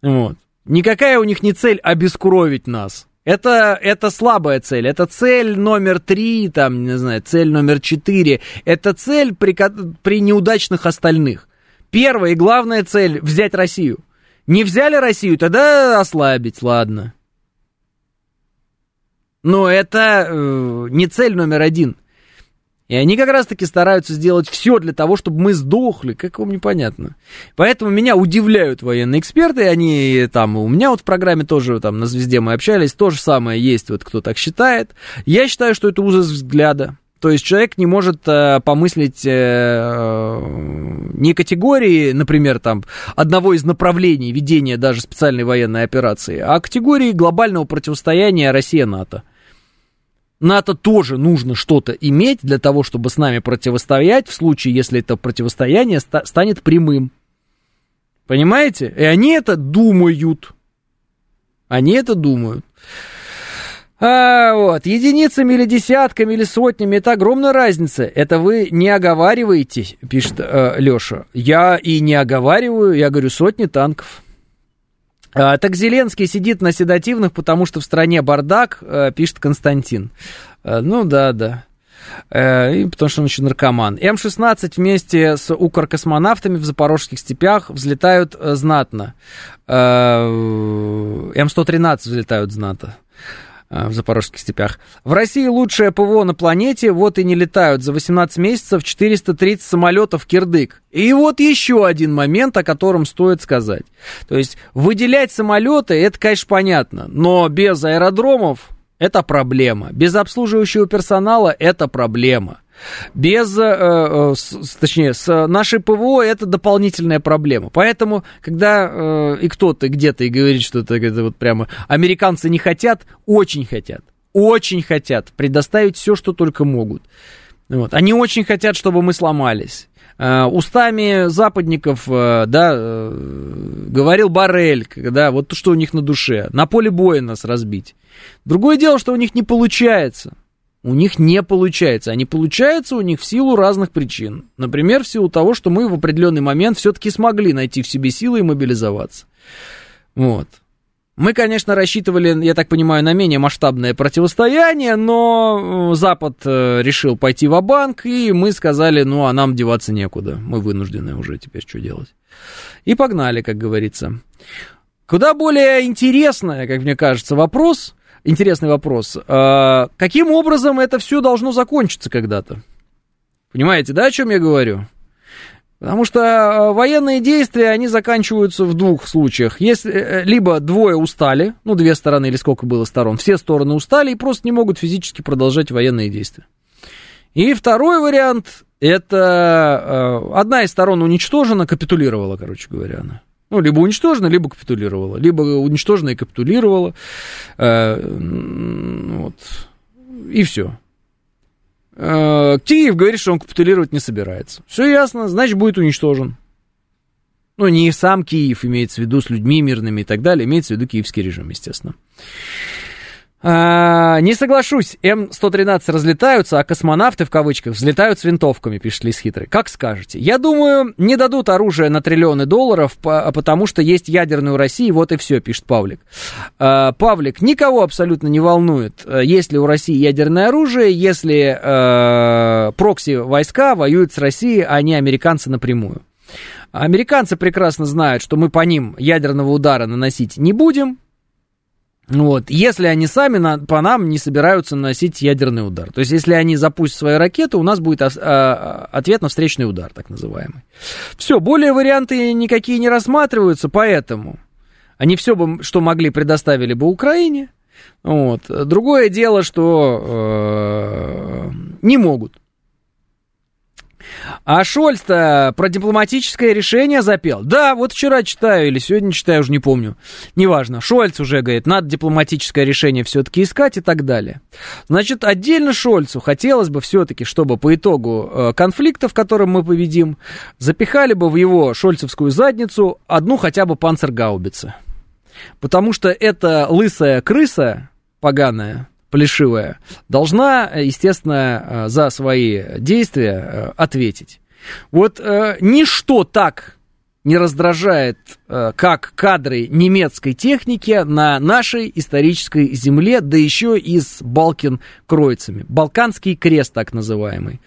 Вот. Никакая у них не цель обескуровить нас. Это, это слабая цель. Это цель номер три, там, не знаю, цель номер четыре. Это цель при, при неудачных остальных. Первая и главная цель – взять Россию. Не взяли Россию, тогда ослабить, ладно. Но это э, не цель номер один. И они как раз-таки стараются сделать все для того, чтобы мы сдохли, как вам непонятно. Поэтому меня удивляют военные эксперты, они там, у меня вот в программе тоже, там, на «Звезде» мы общались, то же самое есть, вот кто так считает. Я считаю, что это узость взгляда. То есть человек не может э, помыслить э, не категории, например, там, одного из направлений ведения даже специальной военной операции, а категории глобального противостояния Россия-НАТО. НАТО тоже нужно что-то иметь для того, чтобы с нами противостоять, в случае, если это противостояние ста- станет прямым. Понимаете? И они это думают. Они это думают. А, вот, единицами или десятками или сотнями, это огромная разница. Это вы не оговариваете, пишет э, Леша. Я и не оговариваю, я говорю сотни танков. А, так Зеленский сидит на седативных, потому что в стране бардак, а, пишет Константин. А, ну да, да. И потому что он еще наркоман. М-16 вместе с укркосмонавтами в запорожских степях взлетают знатно. М-113 взлетают знатно. Э, в запорожских степях. В России лучшее ПВО на планете, вот и не летают за 18 месяцев 430 самолетов кирдык. И вот еще один момент, о котором стоит сказать. То есть выделять самолеты, это, конечно, понятно, но без аэродромов это проблема. Без обслуживающего персонала это проблема. Без, э, э, с, точнее, с нашей ПВО это дополнительная проблема. Поэтому, когда э, и кто-то где-то и говорит, что это, это вот прямо американцы не хотят, очень хотят, очень хотят предоставить все, что только могут. Вот. Они очень хотят, чтобы мы сломались. Устами западников, да, говорил Барель, да, вот что у них на душе, на поле боя нас разбить. Другое дело, что у них не получается у них не получается. А не получается у них в силу разных причин. Например, в силу того, что мы в определенный момент все-таки смогли найти в себе силы и мобилизоваться. Вот. Мы, конечно, рассчитывали, я так понимаю, на менее масштабное противостояние, но э, Запад э, решил пойти в банк и мы сказали, ну, а нам деваться некуда. Мы вынуждены уже теперь что делать. И погнали, как говорится. Куда более интересный, как мне кажется, вопрос – интересный вопрос. А, каким образом это все должно закончиться когда-то? Понимаете, да, о чем я говорю? Потому что а, военные действия, они заканчиваются в двух случаях. Если э, либо двое устали, ну, две стороны или сколько было сторон, все стороны устали и просто не могут физически продолжать военные действия. И второй вариант, это э, одна из сторон уничтожена, капитулировала, короче говоря, она. Ну, либо уничтожена, либо капитулировала. Либо уничтожена и капитулировала. Э, вот. И все. Э, Киев говорит, что он капитулировать не собирается. Все ясно, значит, будет уничтожен. Ну, не сам Киев имеется в виду с людьми мирными и так далее, имеется в виду киевский режим, естественно. А, не соглашусь, М113 разлетаются, а космонавты в кавычках взлетают с винтовками, пишет Лис Хитрый. Как скажете. Я думаю, не дадут оружие на триллионы долларов, потому что есть ядерную Россию, вот и все, пишет Павлик. А, Павлик, никого абсолютно не волнует, э, есть ли у России ядерное оружие, если э, прокси-войска воюют с Россией, а не американцы напрямую. Американцы прекрасно знают, что мы по ним ядерного удара наносить не будем, вот, если они сами на, по нам не собираются наносить ядерный удар. То есть, если они запустят свои ракеты, у нас будет а, а, ответ на встречный удар, так называемый. Все, более варианты никакие не рассматриваются, поэтому они все, бы, что могли, предоставили бы Украине. Вот. Другое дело, что э, не могут. А Шольц-то про дипломатическое решение запел. Да, вот вчера читаю или сегодня читаю, уже не помню. Неважно. Шольц уже говорит, надо дипломатическое решение все-таки искать и так далее. Значит, отдельно Шольцу хотелось бы все-таки, чтобы по итогу э, конфликта, в котором мы победим, запихали бы в его шольцевскую задницу одну хотя бы панцергаубицы. Потому что эта лысая крыса поганая, плешивая, должна, естественно, э, за свои действия э, ответить. Вот э, ничто так не раздражает, э, как кадры немецкой техники на нашей исторической земле, да еще и с Балкин-кройцами. Балканский крест, так называемый.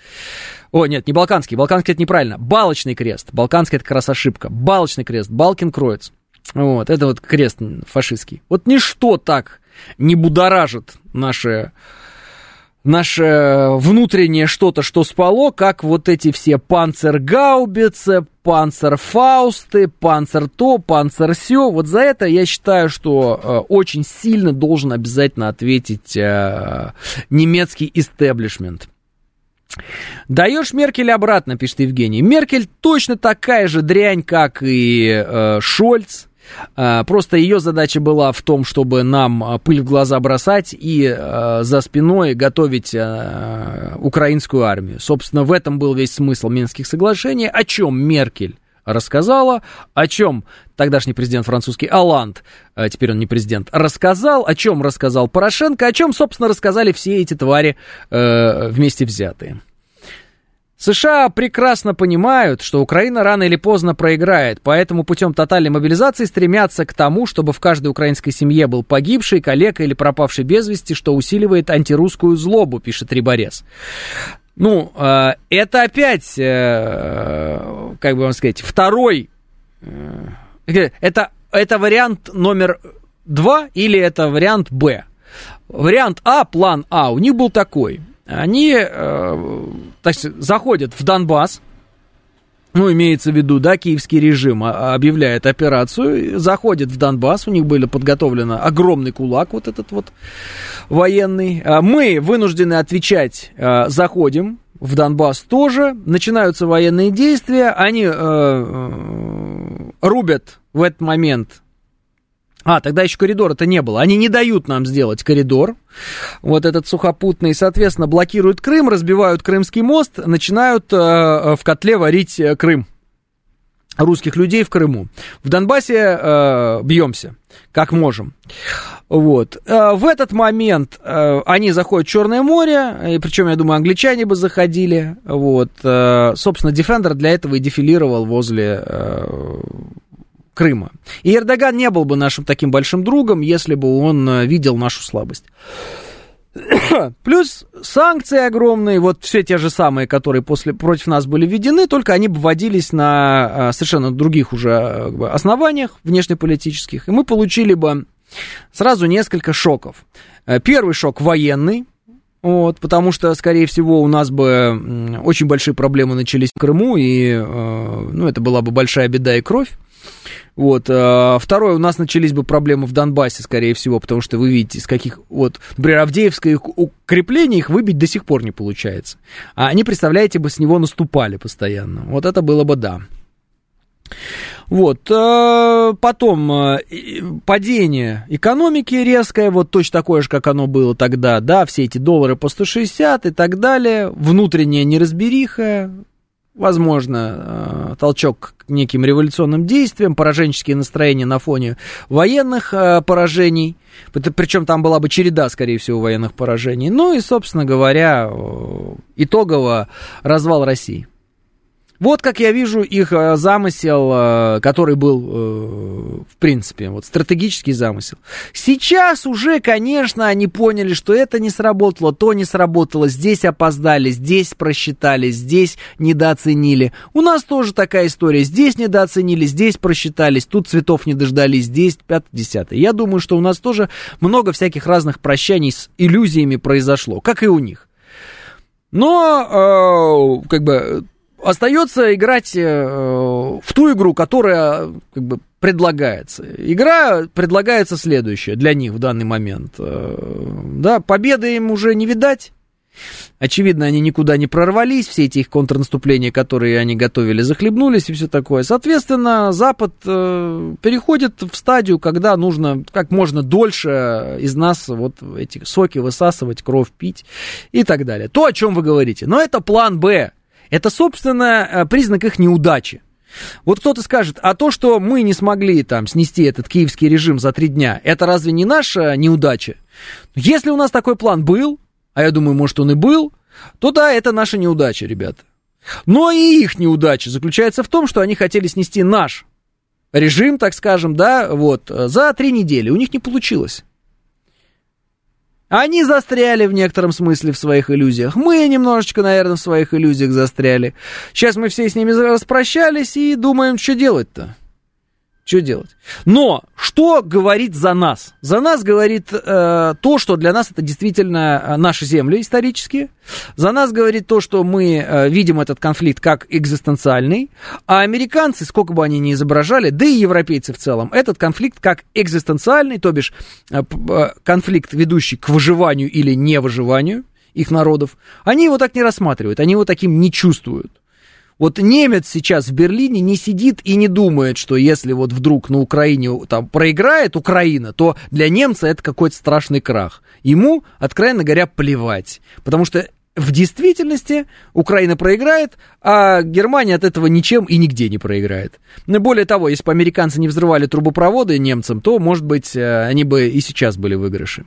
О, нет, не Балканский, Балканский это неправильно. Балочный крест. Балканский это как раз ошибка. Балочный крест, Балкин-кройц. Вот, это вот крест фашистский. Вот ничто так не будоражит наше, наше внутреннее что-то, что спало, как вот эти все панцергаубицы, панцерфаусты, панцер то, панцер сё. Вот за это я считаю, что э, очень сильно должен обязательно ответить э, немецкий истеблишмент. Даешь Меркель обратно, пишет Евгений. Меркель точно такая же дрянь, как и э, Шольц. А, просто ее задача была в том, чтобы нам а, пыль в глаза бросать и а, за спиной готовить украинскую армию. Собственно, в этом был весь смысл Минских соглашений, о чем Меркель рассказала, о чем тогдашний президент французский Аланд, теперь он не президент, рассказал, о чем рассказал Порошенко, о чем, собственно, рассказали все эти твари э, вместе взятые. США прекрасно понимают, что Украина рано или поздно проиграет, поэтому путем тотальной мобилизации стремятся к тому, чтобы в каждой украинской семье был погибший, коллега или пропавший без вести, что усиливает антирусскую злобу, пишет Риборез. Ну, э, это опять, э, как бы вам сказать, второй, э, это, это вариант номер два или это вариант Б? Вариант А, план А, у них был такой – они э, так заходят в Донбасс, ну, имеется в виду, да, киевский режим объявляет операцию, заходит в Донбасс, у них были подготовлено огромный кулак вот этот вот военный. А мы вынуждены отвечать, э, заходим в Донбасс тоже, начинаются военные действия, они э, э рубят в этот момент а, тогда еще коридора-то не было. Они не дают нам сделать коридор. Вот этот сухопутный, соответственно, блокируют Крым, разбивают Крымский мост, начинают э, в котле варить э, Крым. Русских людей в Крыму. В Донбассе э, бьемся, как можем. Вот. Э, в этот момент э, они заходят в Черное море, и причем, я думаю, англичане бы заходили. Вот. Э, собственно, Defender для этого и дефилировал возле э, Крыма. И Эрдоган не был бы нашим таким большим другом, если бы он э, видел нашу слабость. Плюс санкции огромные, вот все те же самые, которые после, против нас были введены, только они бы вводились на а, совершенно других уже э, основаниях внешнеполитических, и мы получили бы сразу несколько шоков. Э, первый шок военный, вот, потому что, скорее всего, у нас бы очень большие проблемы начались в Крыму, и ну, это была бы большая беда и кровь. Вот. А, второе, у нас начались бы проблемы в Донбассе, скорее всего, потому что вы видите, из каких... Вот, например, Авдеевское укрепление их выбить до сих пор не получается. А они, представляете, бы с него наступали постоянно. Вот это было бы да. Вот, а, потом а, падение экономики резкое, вот точно такое же, как оно было тогда, да, все эти доллары по 160 и так далее, внутренняя неразбериха, возможно, э, толчок к неким революционным действиям, пораженческие настроения на фоне военных э, поражений, причем там была бы череда, скорее всего, военных поражений. Ну и, собственно говоря, э, итогово развал России. Вот как я вижу их э, замысел, э, который был, э, в принципе, вот стратегический замысел. Сейчас уже, конечно, они поняли, что это не сработало, то не сработало, здесь опоздали, здесь просчитали, здесь недооценили. У нас тоже такая история, здесь недооценили, здесь просчитались, тут цветов не дождались, здесь 5-10. Я думаю, что у нас тоже много всяких разных прощаний с иллюзиями произошло, как и у них. Но, э, как бы, остается играть э, в ту игру, которая как бы предлагается. Игра предлагается следующая для них в данный момент. Э, да, победы им уже не видать. Очевидно, они никуда не прорвались, все эти их контрнаступления, которые они готовили, захлебнулись и все такое. Соответственно, Запад э, переходит в стадию, когда нужно как можно дольше из нас вот эти соки высасывать, кровь пить и так далее. То, о чем вы говорите. Но это план Б. Это, собственно, э, признак их неудачи. Вот кто-то скажет, а то, что мы не смогли там снести этот киевский режим за три дня, это разве не наша неудача? Если у нас такой план был, а я думаю, может, он и был, то да, это наша неудача, ребята. Но и их неудача заключается в том, что они хотели снести наш режим, так скажем, да, вот, за три недели. У них не получилось. Они застряли в некотором смысле в своих иллюзиях. Мы немножечко, наверное, в своих иллюзиях застряли. Сейчас мы все с ними распрощались и думаем, что делать-то. Что делать? Но что говорит за нас? За нас говорит э, то, что для нас это действительно э, наши земли исторические. За нас говорит то, что мы э, видим этот конфликт как экзистенциальный. А американцы, сколько бы они ни изображали, да и европейцы в целом, этот конфликт как экзистенциальный, то бишь э, э, конфликт, ведущий к выживанию или невыживанию их народов, они его так не рассматривают, они его таким не чувствуют. Вот немец сейчас в Берлине не сидит и не думает, что если вот вдруг на Украине там проиграет Украина, то для немца это какой-то страшный крах. Ему, откровенно говоря, плевать. Потому что в действительности Украина проиграет, а Германия от этого ничем и нигде не проиграет. Но более того, если бы американцы не взрывали трубопроводы немцам, то, может быть, э, они бы и сейчас были выигрыши.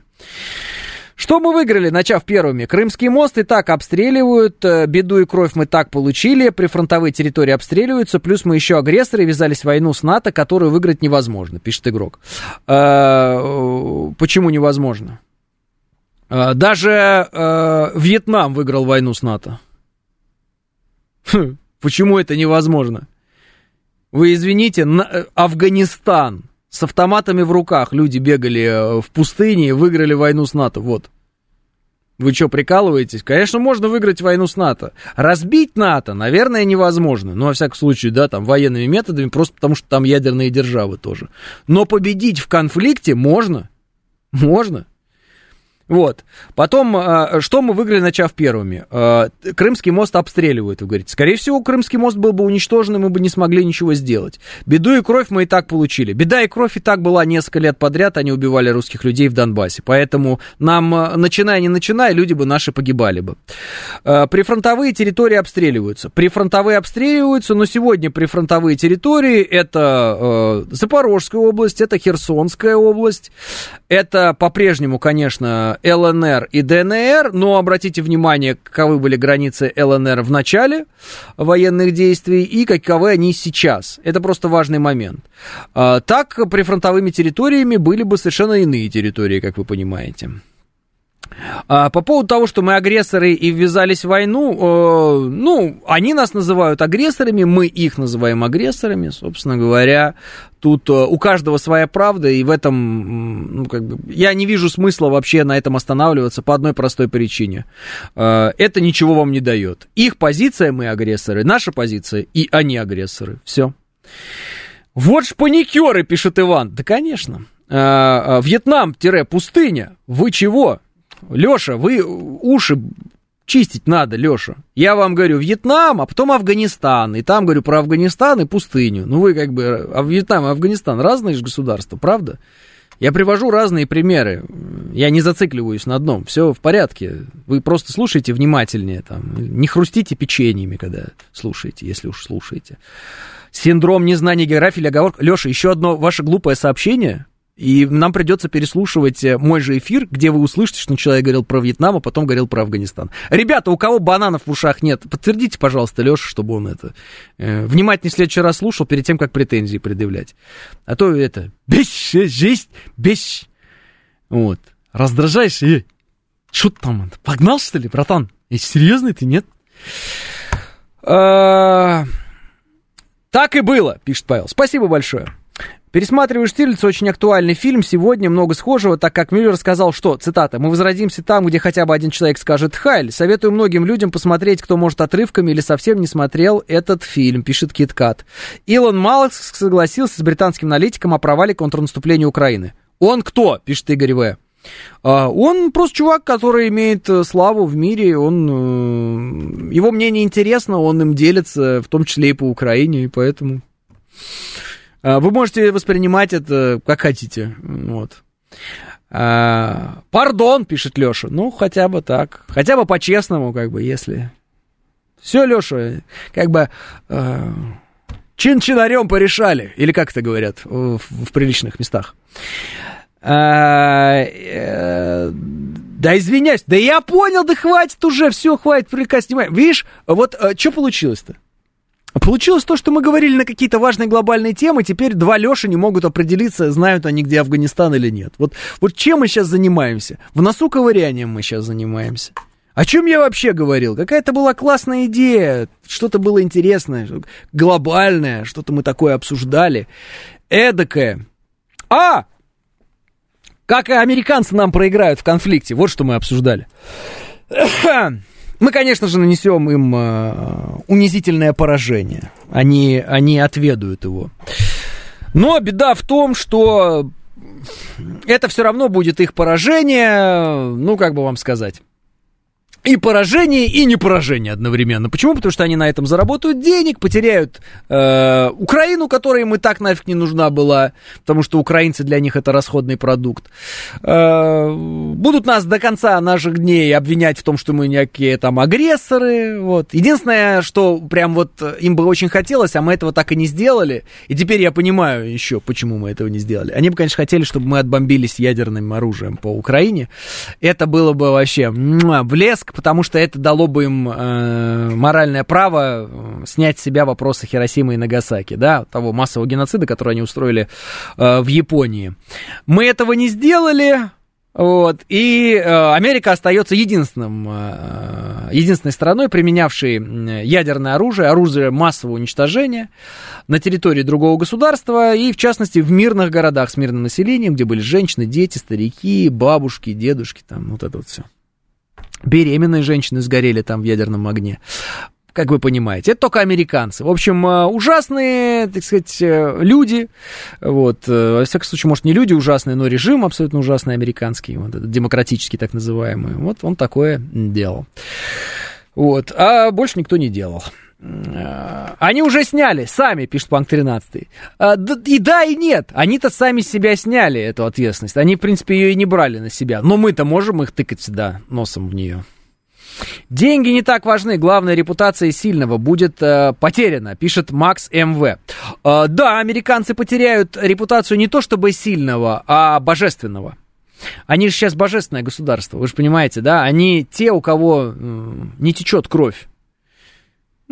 Что мы выиграли, начав первыми? Крымский мост и так обстреливают, э, беду и кровь мы так получили, прифронтовые территории обстреливаются, плюс мы еще агрессоры, вязались в войну с НАТО, которую выиграть невозможно, пишет игрок. Э, почему невозможно? Э, даже Вьетнам выиграл войну с НАТО. Хм, почему это невозможно? Вы извините, Афганистан с автоматами в руках люди бегали э, в пустыне и выиграли войну с НАТО. Вот. Вы что, прикалываетесь? Конечно, можно выиграть войну с НАТО. Разбить НАТО, наверное, невозможно. Ну, во всяком случае, да, там, военными методами, просто потому что там ядерные державы тоже. Но победить в конфликте можно. Можно. Вот. Потом, а, что мы выиграли, начав первыми? А, Крымский мост обстреливают, вы говорите. Скорее всего, Крымский мост был бы уничтожен, и мы бы не смогли ничего сделать. Беду и кровь мы и так получили. Беда и кровь и так была несколько лет подряд, они убивали русских людей в Донбассе. Поэтому нам, а, начиная не начиная, люди бы наши погибали бы. Прифронтовые территории обстреливаются. Прифронтовые обстреливаются, но сегодня прифронтовые территории это Запорожская область, это Херсонская область, это по-прежнему, конечно, ЛНР и ДНР, но обратите внимание, каковы были границы ЛНР в начале военных действий и каковы они сейчас. Это просто важный момент. А, так, прифронтовыми территориями были бы совершенно иные территории, как вы понимаете. А, по поводу того, что мы агрессоры и ввязались в войну, э, ну, они нас называют агрессорами, мы их называем агрессорами, собственно говоря. Тут э, у каждого своя правда, и в этом, ну, как бы, я не вижу смысла вообще на этом останавливаться по одной простой причине. Э, это ничего вам не дает. Их позиция мы агрессоры, наша позиция и они агрессоры. Все. Вот ж паникеры, пишет Иван. Да, конечно. Вьетнам-пустыня. Вы чего? Леша, вы уши чистить надо, Леша. Я вам говорю Вьетнам, а потом Афганистан. И там говорю про Афганистан и пустыню. Ну вы как бы, а Вьетнам и Афганистан разные же государства, правда? Я привожу разные примеры. Я не зацикливаюсь на одном. Все в порядке. Вы просто слушайте внимательнее. Там. Не хрустите печеньями, когда слушаете, если уж слушаете. Синдром незнания географии или оговорка. Леша, еще одно ваше глупое сообщение. И нам придется переслушивать э, мой же эфир, где вы услышите, что человек говорил про Вьетнам, а потом говорил про Афганистан. Ребята, у кого бананов в ушах нет, подтвердите, пожалуйста, Леша, чтобы он это э, внимательно в следующий раз слушал перед тем, как претензии предъявлять. А то это бещ, жесть, бещ. Вот. Раздражаешь и... Что ты там? Погнал, что ли, братан? И серьезный ты, нет? А... Так и было, пишет Павел. Спасибо большое. Пересматриваю Штирлица, очень актуальный фильм. Сегодня много схожего, так как Мюллер сказал, что, цитата, «Мы возродимся там, где хотя бы один человек скажет «Хайль». Советую многим людям посмотреть, кто, может, отрывками или совсем не смотрел этот фильм», пишет Кит Кат. Илон Малкс согласился с британским аналитиком о провале контрнаступления Украины. «Он кто?» — пишет Игорь В. А, он просто чувак, который имеет э, славу в мире, он, э, его мнение интересно, он им делится, в том числе и по Украине, и поэтому вы можете воспринимать это как хотите, вот. А, пардон, пишет Леша, ну хотя бы так, хотя бы по-честному, как бы, если... Все, Леша, как бы... А, чин-чинарем порешали, или как это говорят в, в приличных местах. А, э, да извиняюсь, да я понял, да хватит уже, все, хватит, привлекать снимать. Видишь, вот э, что получилось-то? Получилось то, что мы говорили на какие-то важные глобальные темы, теперь два Леши не могут определиться, знают они, где Афганистан или нет. Вот, вот чем мы сейчас занимаемся? В носу ковырянием мы сейчас занимаемся. О чем я вообще говорил? Какая-то была классная идея, что-то было интересное, глобальное, что-то мы такое обсуждали. Эдакое. А! Как и американцы нам проиграют в конфликте. Вот что мы обсуждали. Мы, конечно же, нанесем им э, унизительное поражение. Они, они отведают его. Но беда в том, что это все равно будет их поражение, ну, как бы вам сказать и поражение, и не поражение одновременно. Почему? Потому что они на этом заработают денег, потеряют э, Украину, которая им и так нафиг не нужна была, потому что украинцы для них это расходный продукт. Э, будут нас до конца наших дней обвинять в том, что мы некие там агрессоры. Вот. Единственное, что прям вот им бы очень хотелось, а мы этого так и не сделали. И теперь я понимаю еще, почему мы этого не сделали. Они бы, конечно, хотели, чтобы мы отбомбились ядерным оружием по Украине. Это было бы вообще блеск потому что это дало бы им э, моральное право э, снять с себя вопросы Хиросимы и Нагасаки, да, того массового геноцида, который они устроили э, в Японии. Мы этого не сделали, вот, и э, Америка остается единственным, э, единственной страной, применявшей ядерное оружие, оружие массового уничтожения на территории другого государства, и в частности в мирных городах с мирным населением, где были женщины, дети, старики, бабушки, дедушки, там вот это вот все. Беременные женщины сгорели там в ядерном огне как вы понимаете. Это только американцы. В общем, э, ужасные, так сказать, э, люди. Вот, э, во всяком случае, может, не люди ужасные, но режим абсолютно ужасный американский, вот этот демократический так называемый. Вот он такое делал. Вот, а больше никто не делал. Они уже сняли, сами, пишет Панк 13. Э, и да, и нет. Они-то сами себя сняли, эту ответственность. Они, в принципе, ее и не брали на себя. Но мы-то можем их тыкать сюда носом в нее. Деньги не так важны, главная репутация сильного будет э, потеряна, пишет Макс МВ. Э, да, американцы потеряют репутацию не то чтобы сильного, а божественного. Они же сейчас божественное государство, вы же понимаете, да? Они те, у кого э, не течет кровь.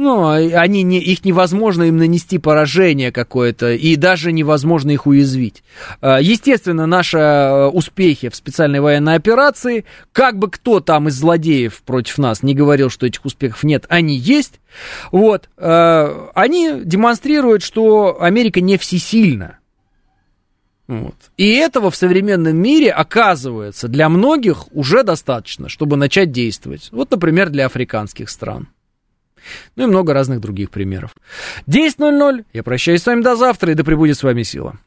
Ну, а они не, их невозможно им нанести поражение какое-то, и даже невозможно их уязвить. А, естественно, наши э, успехи в специальной военной операции, как бы кто там из злодеев против нас не говорил, что этих успехов нет, они есть. Вот, а, они демонстрируют, что Америка не всесильна. Вот. И этого в современном мире оказывается для многих уже достаточно, чтобы начать действовать. Вот, например, для африканских стран. Ну и много разных других примеров. 10.00. Я прощаюсь с вами до завтра, и да пребудет с вами сила.